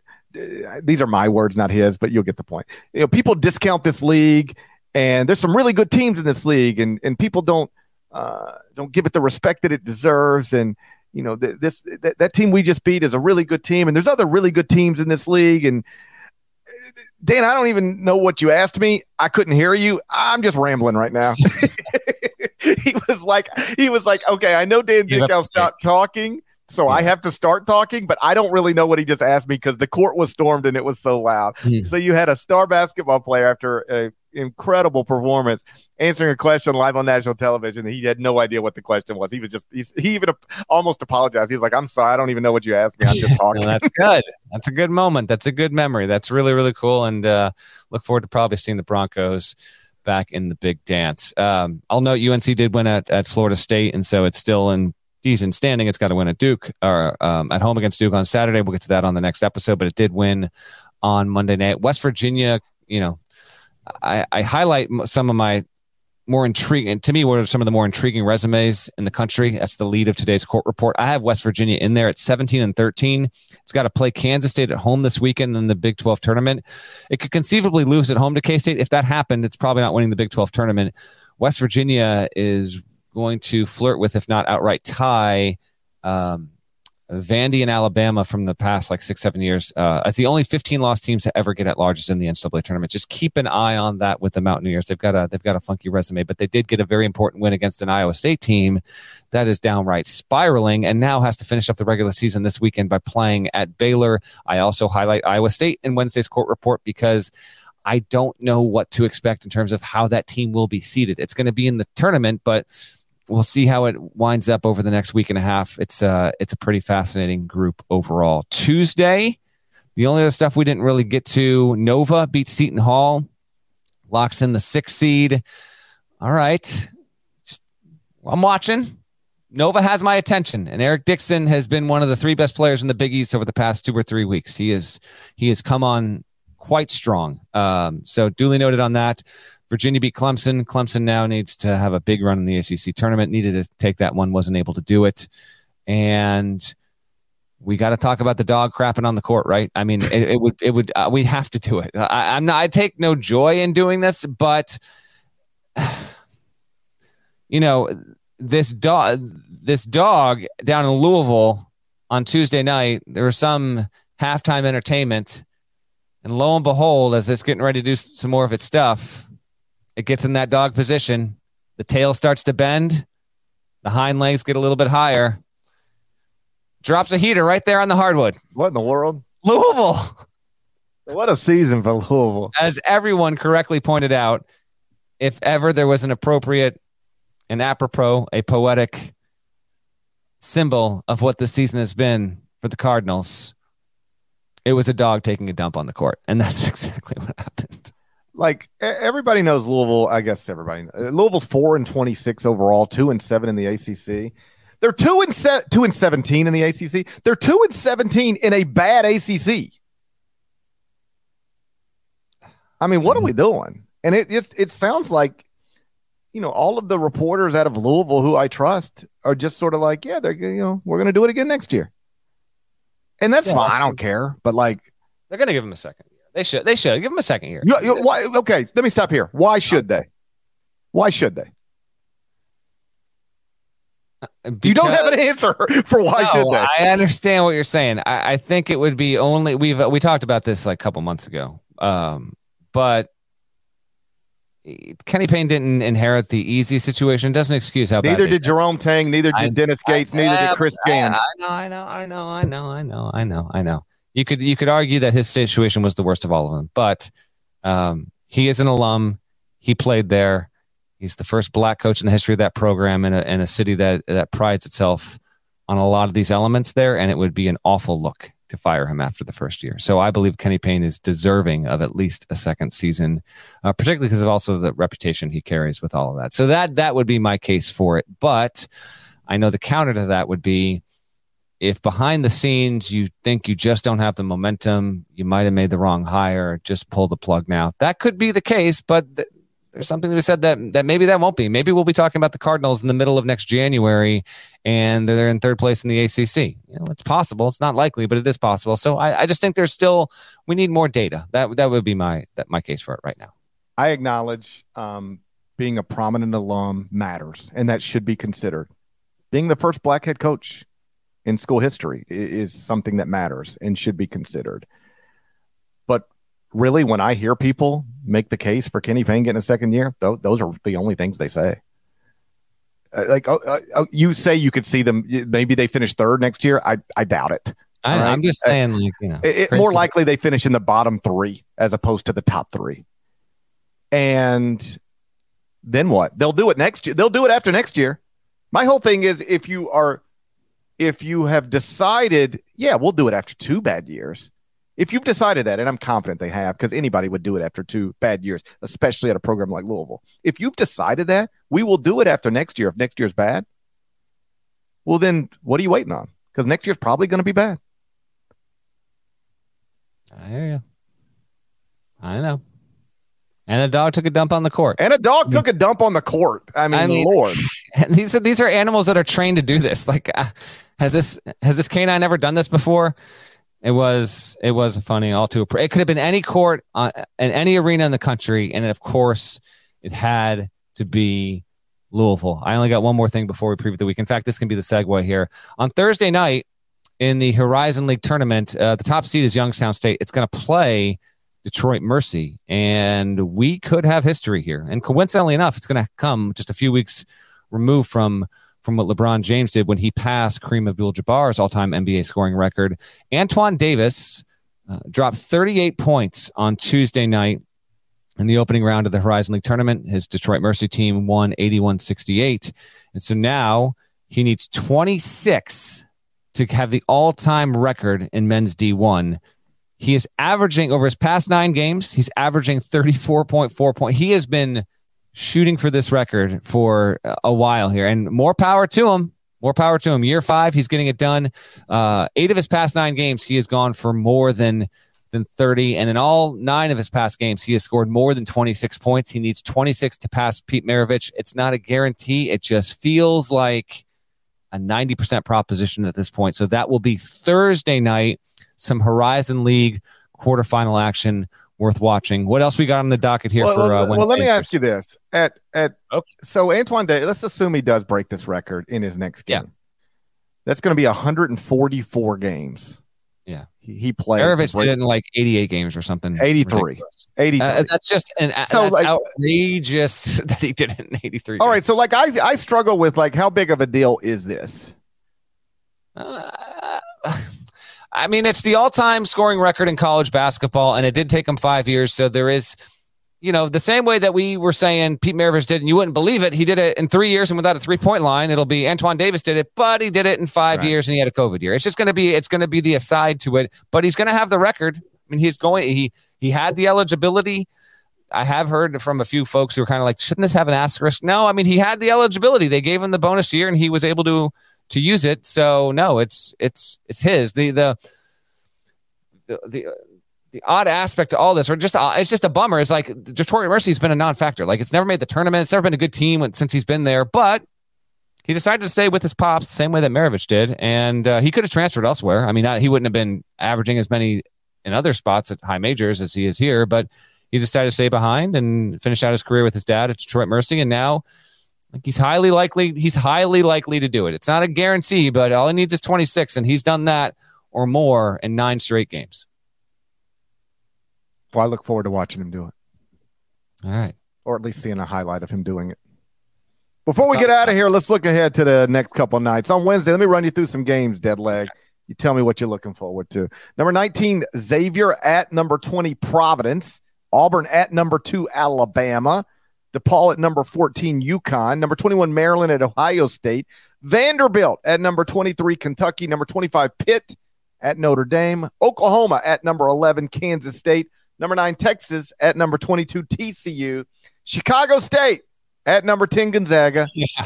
these are my words, not his, but you'll get the point. You know, people discount this league, and there's some really good teams in this league, and and people don't uh, don't give it the respect that it deserves. And you know, th- this th- that team we just beat is a really good team, and there's other really good teams in this league. And Dan, I don't even know what you asked me. I couldn't hear you. I'm just rambling right now. he was like, he was like, okay, I know Dan Dickau stopped talking, so yeah. I have to start talking, but I don't really know what he just asked me because the court was stormed and it was so loud. Mm. So you had a star basketball player after an incredible performance answering a question live on national television. He had no idea what the question was. He was just he even almost apologized. He was like, "I'm sorry, I don't even know what you asked me. I'm just talking." no, that's good. That's a good moment. That's a good memory. That's really really cool, and uh, look forward to probably seeing the Broncos back in the big dance. Um, I'll note UNC did win at, at Florida State, and so it's still in decent standing. It's got to win at Duke or um, at home against Duke on Saturday. We'll get to that on the next episode, but it did win on Monday night. West Virginia, you know, I, I highlight some of my more intriguing to me what are some of the more intriguing resumes in the country? That's the lead of today's court report. I have west virginia in there at 17 and 13 it's got to play kansas state at home this weekend in the big 12 tournament. It could conceivably lose at home to k-state. If that happened it's probably not winning the big 12 tournament. West virginia is going to flirt with if not outright tie um, Vandy and Alabama from the past like six, seven years uh, as the only 15 loss teams to ever get at largest in the NCAA tournament. Just keep an eye on that with the Mountaineers. They've got a they've got a funky resume, but they did get a very important win against an Iowa State team that is downright spiraling and now has to finish up the regular season this weekend by playing at Baylor. I also highlight Iowa State in Wednesday's court report because I don't know what to expect in terms of how that team will be seated. It's going to be in the tournament, but we'll see how it winds up over the next week and a half. It's uh it's a pretty fascinating group overall. Tuesday, the only other stuff we didn't really get to, Nova beats Seton Hall, locks in the sixth seed. All right. Just I'm watching. Nova has my attention, and Eric Dixon has been one of the three best players in the Big East over the past two or three weeks. He is he has come on quite strong. Um, so duly noted on that. Virginia beat Clemson. Clemson now needs to have a big run in the ACC tournament. Needed to take that one, wasn't able to do it. And we got to talk about the dog crapping on the court, right? I mean, it, it would, it would, uh, we have to do it. I, I'm not, I take no joy in doing this, but you know, this dog, this dog down in Louisville on Tuesday night, there was some halftime entertainment, and lo and behold, as it's getting ready to do some more of its stuff, it gets in that dog position. The tail starts to bend. The hind legs get a little bit higher. Drops a heater right there on the hardwood. What in the world? Louisville. What a season for Louisville. As everyone correctly pointed out, if ever there was an appropriate, an apropos, a poetic symbol of what the season has been for the Cardinals, it was a dog taking a dump on the court, and that's exactly what happened. Like everybody knows Louisville. I guess everybody. uh, Louisville's four and twenty six overall, two and seven in the ACC. They're two and se- two and seventeen in the ACC. They're two and seventeen in a bad ACC. I mean, what are we doing? And it just it sounds like, you know, all of the reporters out of Louisville who I trust are just sort of like, yeah, they're you know, we're gonna do it again next year, and that's Yeah, fine. I don't care, but like, They're going to give them a second. They should. They should give them a second year. you, you, why? Okay, let me stop here. Why should they? Why should they? you don't have an answer for why No, should they? I understand what you're saying. I, I think it would be only we've we talked about this like a couple months ago. Um, but Kenny Payne didn't inherit the easy situation. Doesn't excuse how Neither did Jerome Tang. Neither did I- Dennis Gates. neither did Chris I- Jans. I know, I know, I know, I know, I know, I know, I know. You could you could argue that his situation was the worst of all of them, but um, he is an alum. He played there. He's the first black coach in the history of that program in a in a city that that prides itself on a lot of these elements there, and it would be an awful look to fire him after the first year. So I believe Kenny Payne is deserving of at least a second season, uh, particularly because of also the reputation he carries with all of that. So that that would be my case for it. But I know the counter to that would be if behind the scenes you think you just don't have the momentum, you might have made the wrong hire, just pull the plug now. That could be the case, but th- there's something to be said that that maybe that won't be. Maybe we'll be talking about the Cardinals in the middle of next January, and they're in third place in the ACC. You know, it's possible. It's not likely, but it is possible. So I, I just think there's still we need more data. That that would be my that my case for it right now. I acknowledge um, being a prominent alum matters, and that should be considered. Being the first black head coach in school history is something that matters and should be considered. But really, when I hear people make the case for Kenny Payne getting a second year, tho- those are the only things they say. Uh, Like oh, uh, oh, you say, you could see them. Maybe they finish third next year. I I doubt it. I, right? I'm just Uh, saying, like you know, it, it- more likely they finish in the bottom three as opposed to the top three. And then what? They'll do it next year. They'll do it after next year. My whole thing is if you are, if you have decided, yeah, we'll do it after two bad years. If you've decided that, and I'm confident they have, because anybody would do it after two bad years, especially at a program like Louisville. If you've decided that, we will do it after next year. If next year's bad, well, then what are you waiting on? Because next year's probably going to be bad. I hear you. I know. And a dog took a dump on the court. And a dog took a dump on the court. I mean, Lord. And these are these are animals that are trained to do this. Like, uh, has this has this canine ever done this before? It was it was funny. All too. It could have been any court uh, in any arena in the country, and of course, it had to be Louisville. I only got one more thing before we preview the week. In fact, this can be the segue here. On Thursday night in the Horizon League tournament, uh, the top seed is Youngstown State. It's going to play Detroit Mercy, and we could have history here. And coincidentally enough, it's going to come just a few weeks removed from from what LeBron James did when he passed Kareem Abdul-Jabbar's all-time NBA scoring record. Antoine Davis uh, dropped 38 points on Tuesday night in the opening round of the Horizon League tournament. His Detroit Mercy team won 81-68, and so now he needs 26 to have the all-time record in men's D1. He is averaging over his past nine games. He's averaging 34.4 points. He has been shooting for this record for a while here, and more power to him. More power to him. Year five, he's getting it done. Uh, eight of his past nine games, he has gone for more than than 30, and in all nine of his past games, he has scored more than 26 points. He needs 26 to pass Pete Maravich. It's not a guarantee. It just feels like a 90% proposition at this point. So that will be Thursday night. Some Horizon League quarterfinal action worth watching. What else we got on the docket here well, for well, uh, well, let me ask you this: at at okay. so Antoine Day, let's assume he does break this record in his next game. Yeah. That's going to be 144 games. Yeah, he, he played. Maravich to did it in like 88 games or something. 83. ridiculous. 83. Uh, that's just an So, so like- outrageous that he did it in 83. All right, so like I I struggle with like how big of a deal is this? I mean, it's the all-time scoring record in college basketball, and it did take him five years. So there is you know, the same way that we were saying Pete Maravich did, and you wouldn't believe it, he did it in three years and without a three point line. It'll be Antoine Davis did it, but he did it in five right. years and he had a COVID year. It's just going to be, it's going to be the aside to it, but he's going to have the record. I mean, he's going, he, he had the eligibility. I have heard from a few folks who are kind of like, shouldn't this have an asterisk? No, I mean, he had the eligibility. They gave him the bonus year and he was able to, to use it. So no, it's, it's, it's his, the, the, the, the the odd aspect to all this, or just uh, it's just a bummer. It's like Detroit Mercy's been a non-factor. Like it's never made the tournament. It's never been a good team since he's been there. But he decided to stay with his pops the same way that Maravich did, and uh, he could have transferred elsewhere. I mean, he wouldn't have been averaging as many in other spots at high majors as he is here, but he decided to stay behind and finish out his career with his dad at Detroit Mercy, and now. Like he's highly likely, he's highly likely to do it. It's not a guarantee, but all he needs is 26, and he's done that or more in nine straight games. Well, I look forward to watching him do it. All right. Or at least seeing a highlight of him doing it. Before we get out of here, let's look ahead to the next couple nights. On Wednesday, let me run you through some games, dead leg. You tell me what you're looking forward to. Number 19, Xavier at number 20, Providence. Auburn at number two, Alabama. DePaul at number 14, UConn. Number 21, Maryland at Ohio State. Vanderbilt at number 23, Kentucky. Number 25, Pitt at Notre Dame. Oklahoma at number 11, Kansas State. Number nine, Texas at number 22, TCU. Chicago State at number 10, Gonzaga. Yeah.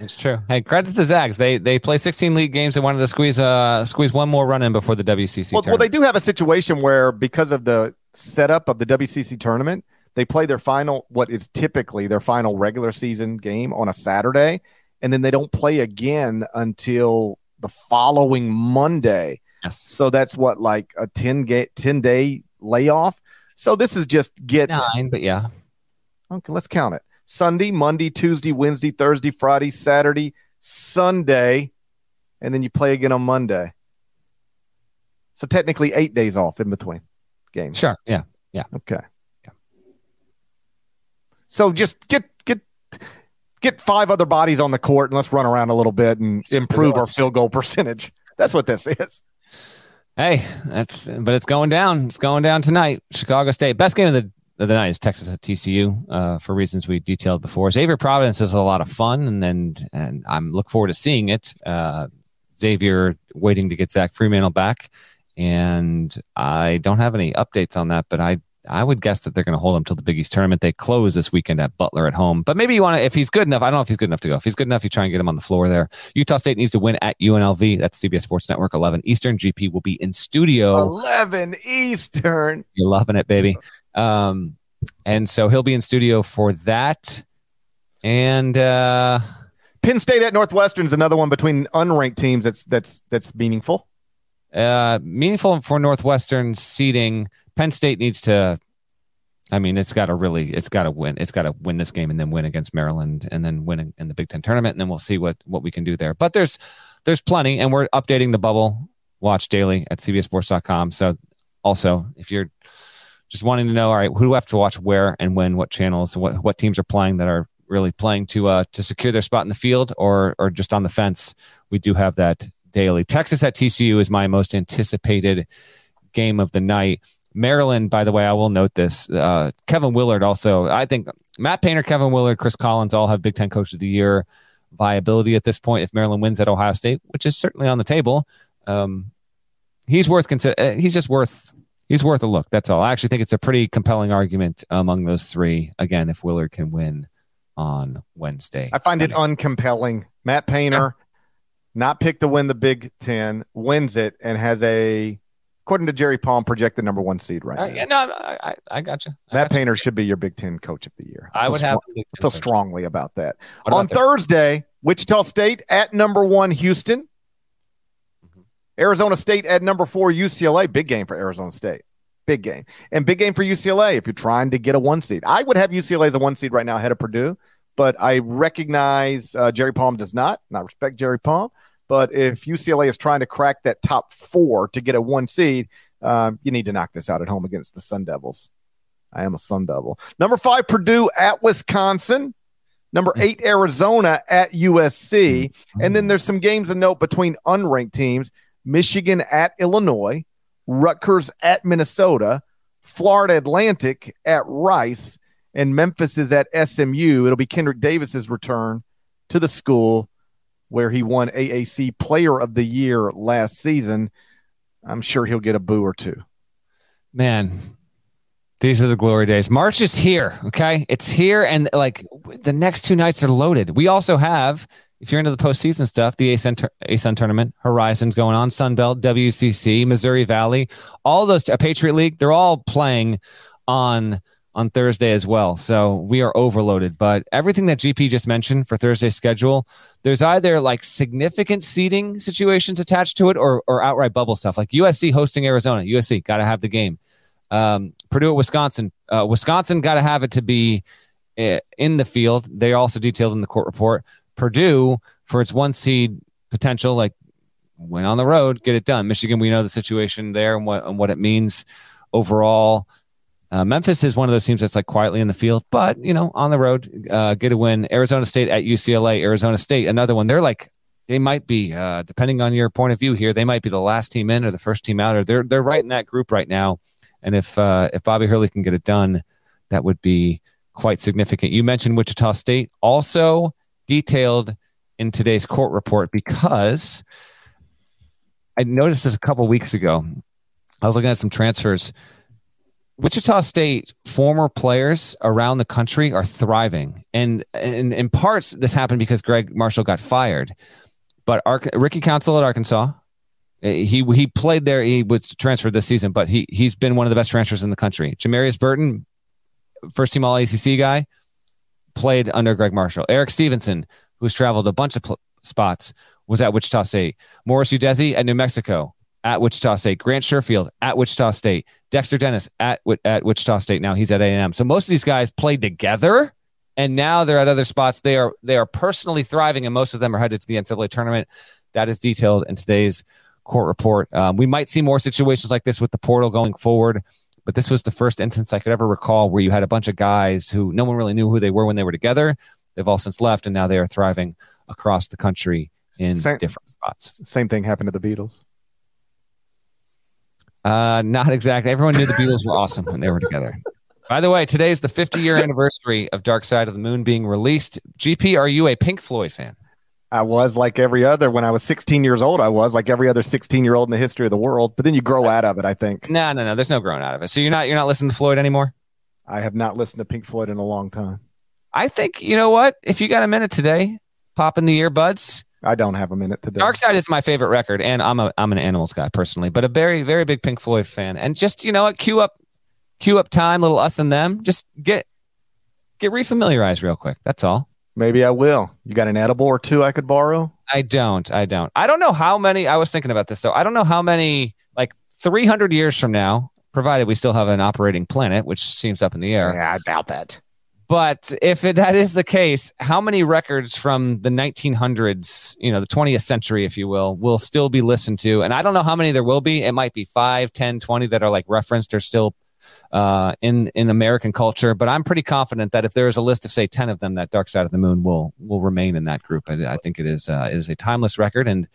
it's true. Hey, credit to the Zags. They they play 16 league games and wanted to squeeze uh squeeze one more run in before the WCC well, well, they do have a situation where because of the setup of the WCC tournament, they play their final what is typically their final regular season game on a Saturday, and then they don't play again until the following Monday. Yes. So that's what like a 10 ga- 10 day layoff. So this is just get nine, but yeah. Okay, let's count it. Sunday, Monday, Tuesday, Wednesday, Thursday, Friday, Saturday, Sunday, and then you play again on Monday. So technically eight days off in between games. Sure. Yeah. Yeah. Okay. Yeah. So just get get get five other bodies on the court and let's run around a little bit and improve our field goal percentage. That's what this is. Hey, that's but it's going down. It's going down tonight. Chicago State best game of the of the night is Texas at TCU uh, for reasons we detailed before. Xavier Providence is a lot of fun, and then and I'm look forward to seeing it. Uh, Xavier waiting to get Zach Freemantle back, and I don't have any updates on that, but I I would guess that they're going to hold him till the Big East tournament. They close this weekend at Butler at home, but maybe you want to, if he's good enough. I don't know if he's good enough to go. If he's good enough, you try and get him on the floor there. Utah State needs to win at UNLV. That's CBS Sports Network. 11 Eastern. GP will be in studio. 11 Eastern. You're loving it, baby. Um, and so he'll be in studio for that. And uh, Penn State at Northwestern is another one between unranked teams that's that's that's meaningful. Uh, meaningful for Northwestern seeding. Penn State needs to. I mean, it's got to really, it's got to win. It's got to win this game and then win against Maryland and then win in, the Big Ten tournament, and then we'll see what what we can do there. But there's there's plenty, and we're updating the bubble watch daily at CBSSports.com. So also, if you're just wanting to know, all right, who do I have to watch where and when, what channels, what what teams are playing that are really playing to uh to secure their spot in the field or or just on the fence, we do have that daily. Texas at TCU is my most anticipated game of the night. Maryland, by the way, I will note this. Uh, Kevin Willard also, I think Matt Painter, Kevin Willard, Chris Collins all have Big Ten Coach of the Year viability at this point. If Maryland wins at Ohio State, which is certainly on the table, um, he's worth consider. Uh, he's just worth. He's worth a look. That's all. I actually think it's a pretty compelling argument among those three. Again, if Willard can win on Wednesday, I find it uncompelling. Matt Painter. Not picked to win the Big Ten, wins it, and has a according to Jerry Palm, projected number one seed right uh, now. Yeah, no, I, I got you. I Matt got Painter you. should be your Big Ten Coach of the Year. I, I would have strong, feel strongly about that. About On Thursday, Wichita State at number one, Houston. Mm-hmm. Arizona State at number four, UCLA. Big game for Arizona State. Big game. And big game for UCLA if you're trying to get a one seed. I would have UCLA as a one seed right now ahead of Purdue, but I recognize uh, Jerry Palm does not. And I respect Jerry Palm. But if UCLA is trying to crack that top four to get a one seed, um, you need to knock this out at home against the Sun Devils. I am a Sun Devil. Number five, Purdue at Wisconsin. Number mm. eight, Arizona at USC. And then there's some games of note between unranked teams Michigan at Illinois, Rutgers at Minnesota, Florida Atlantic at Rice, and Memphis is at SMU. It'll be Kendrick Davis's return to the school where he won AAC Player of the Year last season. I'm sure he'll get a boo or two. Man, these are the glory days. March is here. Okay. It's here. And like the next two nights are loaded. We also have, if you're into the postseason stuff, the ASUN, ASUN tournament, Horizons going on, Sunbelt, WCC, Missouri Valley, all those, a Patriot League, they're all playing on on Thursday as well. So we are overloaded. But everything that GP just mentioned for Thursday's schedule, there's either like significant seating situations attached to it or, or outright bubble stuff like USC hosting Arizona. USC got to have the game. Um, Purdue at Wisconsin. Uh, Wisconsin got to have it to be uh, in the field. They also detailed in the court report. Purdue for its one seed potential, like went on the road, get it done. Michigan, we know the situation there and what and what it means overall. Uh, Memphis is one of those teams that's like quietly in the field, but you know, on the road, uh, get a win. Arizona State at UCLA. Arizona State, another one. They're like they might be, uh, depending on your point of view here, they might be the last team in or the first team out, or they're they're right in that group right now. And if uh, if Bobby Hurley can get it done, that would be quite significant. You mentioned Wichita State, also detailed in today's court report because I noticed this a couple weeks ago. I was looking at some transfers. Wichita State former players around the country are thriving, and, and in parts this happened because Gregg Marshall got fired. But Ar- Ricky Council at Arkansas, eh, he he played there. He was transferred this season, but he he's been one of the best transfers in the country. Jamarius Burton, first team All ACC guy, played under Gregg Marshall. Erik Stevenson, who's traveled a bunch of pl- spots, was at Wichita State. Morris Udeze at New Mexico at Wichita State. Grant Sherfield at Wichita State. Dexter Dennis at at Wichita State. Now he's at A&M. So most of these guys played together, and now they're at other spots. They are they are personally thriving, and most of them are headed to the NCAA tournament. That is detailed in today's court report. Um, we might see more situations like this with the portal going forward, but this was the first instance I could ever recall where you had a bunch of guys who no one really knew who they were when they were together. They've all since left, and now they are thriving across the country in Same- different spots. Same thing happened to the Beatles. Uh, not exactly. Everyone knew the Beatles were awesome when they were together. By the way, today is the 50 year anniversary of Dark Side of the Moon being released. GP, are you a Pink Floyd fan? I was like every other when I was 16 years old. I was like every other 16 year old in the history of the world. But then you grow out of it. I think No, no, no. There's no growing out of it. So you're not you're not listening to Floyd anymore. I have not listened to Pink Floyd in a long time. I think you know what. If you got a minute today, pop in the earbuds. I don't have a minute today. Dark Side is my favorite record, and I'm a I'm an Animals guy personally, but a very very big Pink Floyd fan. And just you know what, cue up cue up time, little us and them. Just get get refamiliarized real quick. That's all. Maybe I will. You got an edible or two I could borrow? I don't. I don't. I don't know how many. I was thinking about this though. I don't know how many. Like 300 years from now, provided we still have an operating planet, which seems up in the air. Yeah, I doubt that. But if it, that is the case, how many records from the 1900s, you know, the 20th century, if you will, will still be listened to? And I don't know how many there will be. It might be 5, 10, 20 that are like referenced or still uh, in in American culture. But I'm pretty confident that if there is a list of say 10 of them, that Dark Side of the Moon will will remain in that group. I, I think it is uh, it is a timeless record, and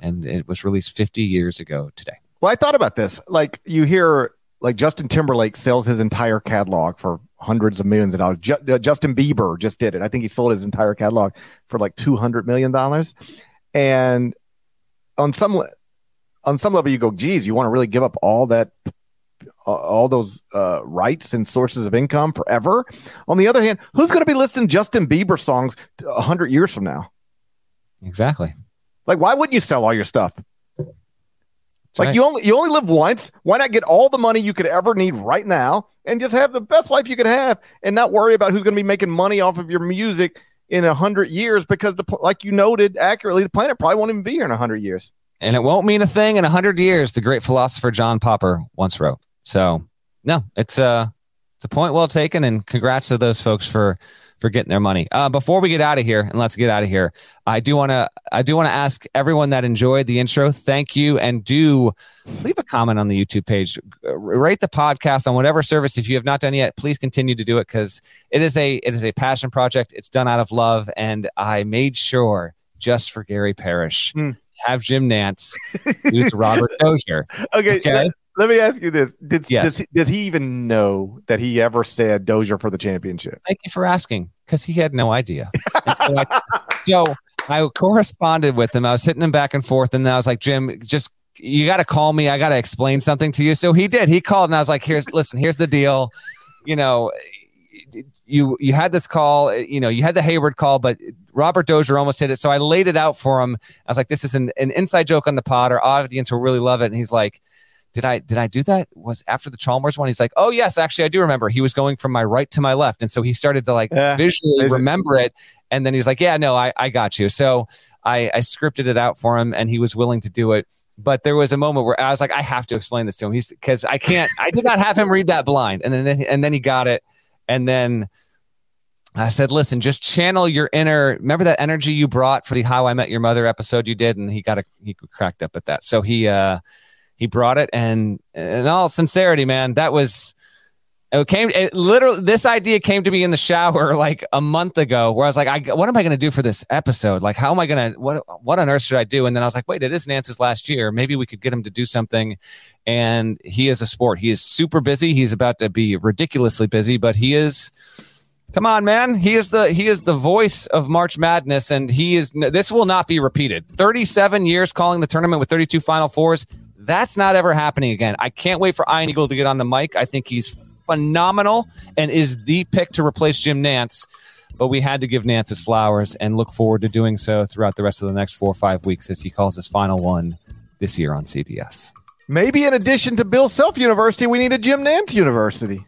and it was released 50 years ago today. Well, I thought about this. Like you hear, like Justin Timberlake sells his entire catalog for hundreds of millions of dollars. Ju- uh, Justin Bieber just did it. I think he sold his entire catalog for like two hundred million dollars. And on some le- on some level, you go, "Geez, you want to really give up all that, uh, all those uh, rights and sources of income forever?" On the other hand, who's going to be listening Justin Bieber songs a hundred years from now? Exactly. Like, why wouldn't you sell all your stuff? Like right. you only you only live once. Why not get all the money you could ever need right now and just have the best life you could have and not worry about who's going to be making money off of your music in a hundred years? Because the like you noted accurately, the planet probably won't even be here in a hundred years. and it won't mean a thing in a hundred years. The great philosopher John Popper once wrote. So no, it's a it's a point well taken, and congrats to those folks for for getting their money. Uh, before we get out of here, and let's get out of here, I do want to I do want to ask everyone that enjoyed the intro, thank you, and do leave a comment on the YouTube page, Uh, rate the podcast on whatever service. If you have not done yet, please continue to do it because it is a it is a passion project. It's done out of love, and I made sure just for Gary Parrish. To Have Jim Nantz Robert Dozier. Okay, Okay. Let me ask you this: Did Yes. does, he, does he even know that he ever said Dozier for the championship? Thank you for asking, because he had no idea. So, I, so I corresponded with him. I was hitting him back and forth, and I was like, Jim, just you got to call me. I got to explain something to you. So he did. He called, and I was like, Here's, listen, here's the deal. You know, you you had this call. You know, you had the Hayward call, but Robert Dozier almost hit it. So I laid it out for him. I was like, this is an, an inside joke on the pod. Our audience will really love it. And he's like, did I did I do that? Was after the Chalmers one? He's like, oh yes, actually I do remember. He was going from my right to my left, and so he started to like Yeah, visually remember it. And then he's like, yeah, no, I I got you. So I I scripted it out for him, and he was willing to do it. But there was a moment where I was like, I have to explain this to him. He's because I can't. I did not have him read that blind, and then and then he got it, and then. I said, listen, just channel your inner. Remember that energy you brought for the How I Met Your Mother episode you did, and he got a he cracked up at that. So he uh he brought it, and in all sincerity, man, that was it came. It literally, this idea came to me in the shower like a month ago, where I was like, I what am I going to do for this episode? Like, how am I going to what what on earth should I do? And then I was like, wait, it is Nantz's last year. Maybe we could get him to do something. And he is a sport. He is super busy. He's about to be ridiculously busy, but he is. Come on, man. He is the he is the voice of March Madness, and he is. This will not be repeated. Thirty-seven years calling the tournament with thirty-two Final Fours. That's not ever happening again. I can't wait for Ian Eagle to get on the mic. I think he's phenomenal and is the pick to replace Jim Nantz. But we had to give Nantz his flowers and look forward to doing so throughout the rest of the next four or five weeks as he calls his final one this year on CBS. Maybe in addition to Bill Self University, we need a Jim Nantz University.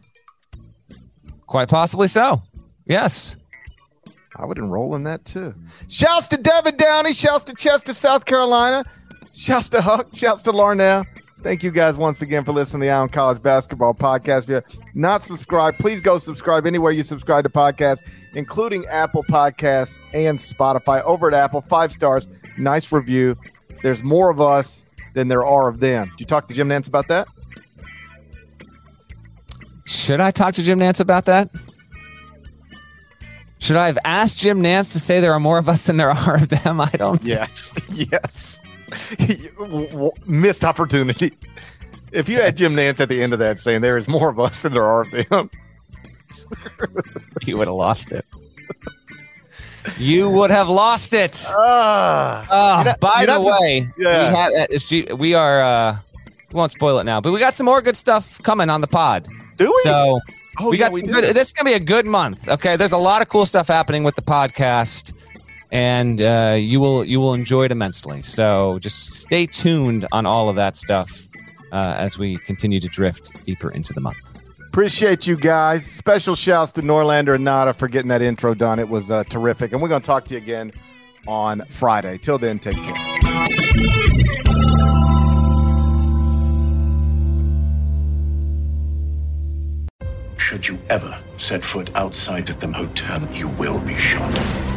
Quite possibly so. Yes. I would enroll in that too. Shouts to Devin Downey. Shouts to Chester, South Carolina. Shouts to Huck. Shouts to Larnell. Thank you guys once again for listening to the Eye on College Basketball Podcast. If you're not subscribed, please go subscribe anywhere you subscribe to podcasts, including Apple Podcasts and Spotify. Over at Apple, five stars, nice review. There's more of us than there are of them. Did you talk to Jim Nantz about that? Should I talk to Jim Nantz about that? Should I have asked Jim Nantz to say there are more of us than there are of them? I don't. Yes. Yes. Missed opportunity. If you had Jim Nantz at the end of that saying there is more of us than there are of them, You would have lost it. You would have lost it. Ah. Uh, not- by the way, Yeah. we, had, uh, it's G- we are. Uh, we won't spoil it now, but we got some more good stuff coming on the pod. Do we? So Oh, we yeah, got some good. This is gonna be a good month. Okay, there's a lot of cool stuff happening with the podcast, and uh, you will you will enjoy it immensely. So just stay tuned on all of that stuff uh, as we continue to drift deeper into the month. Appreciate you guys. Special shouts to Norlander and Nada for getting that intro done. It was uh, terrific. And we're going to talk to you again on Friday. Till then, take care. Should you ever set foot outside of them hotel, you will be shot.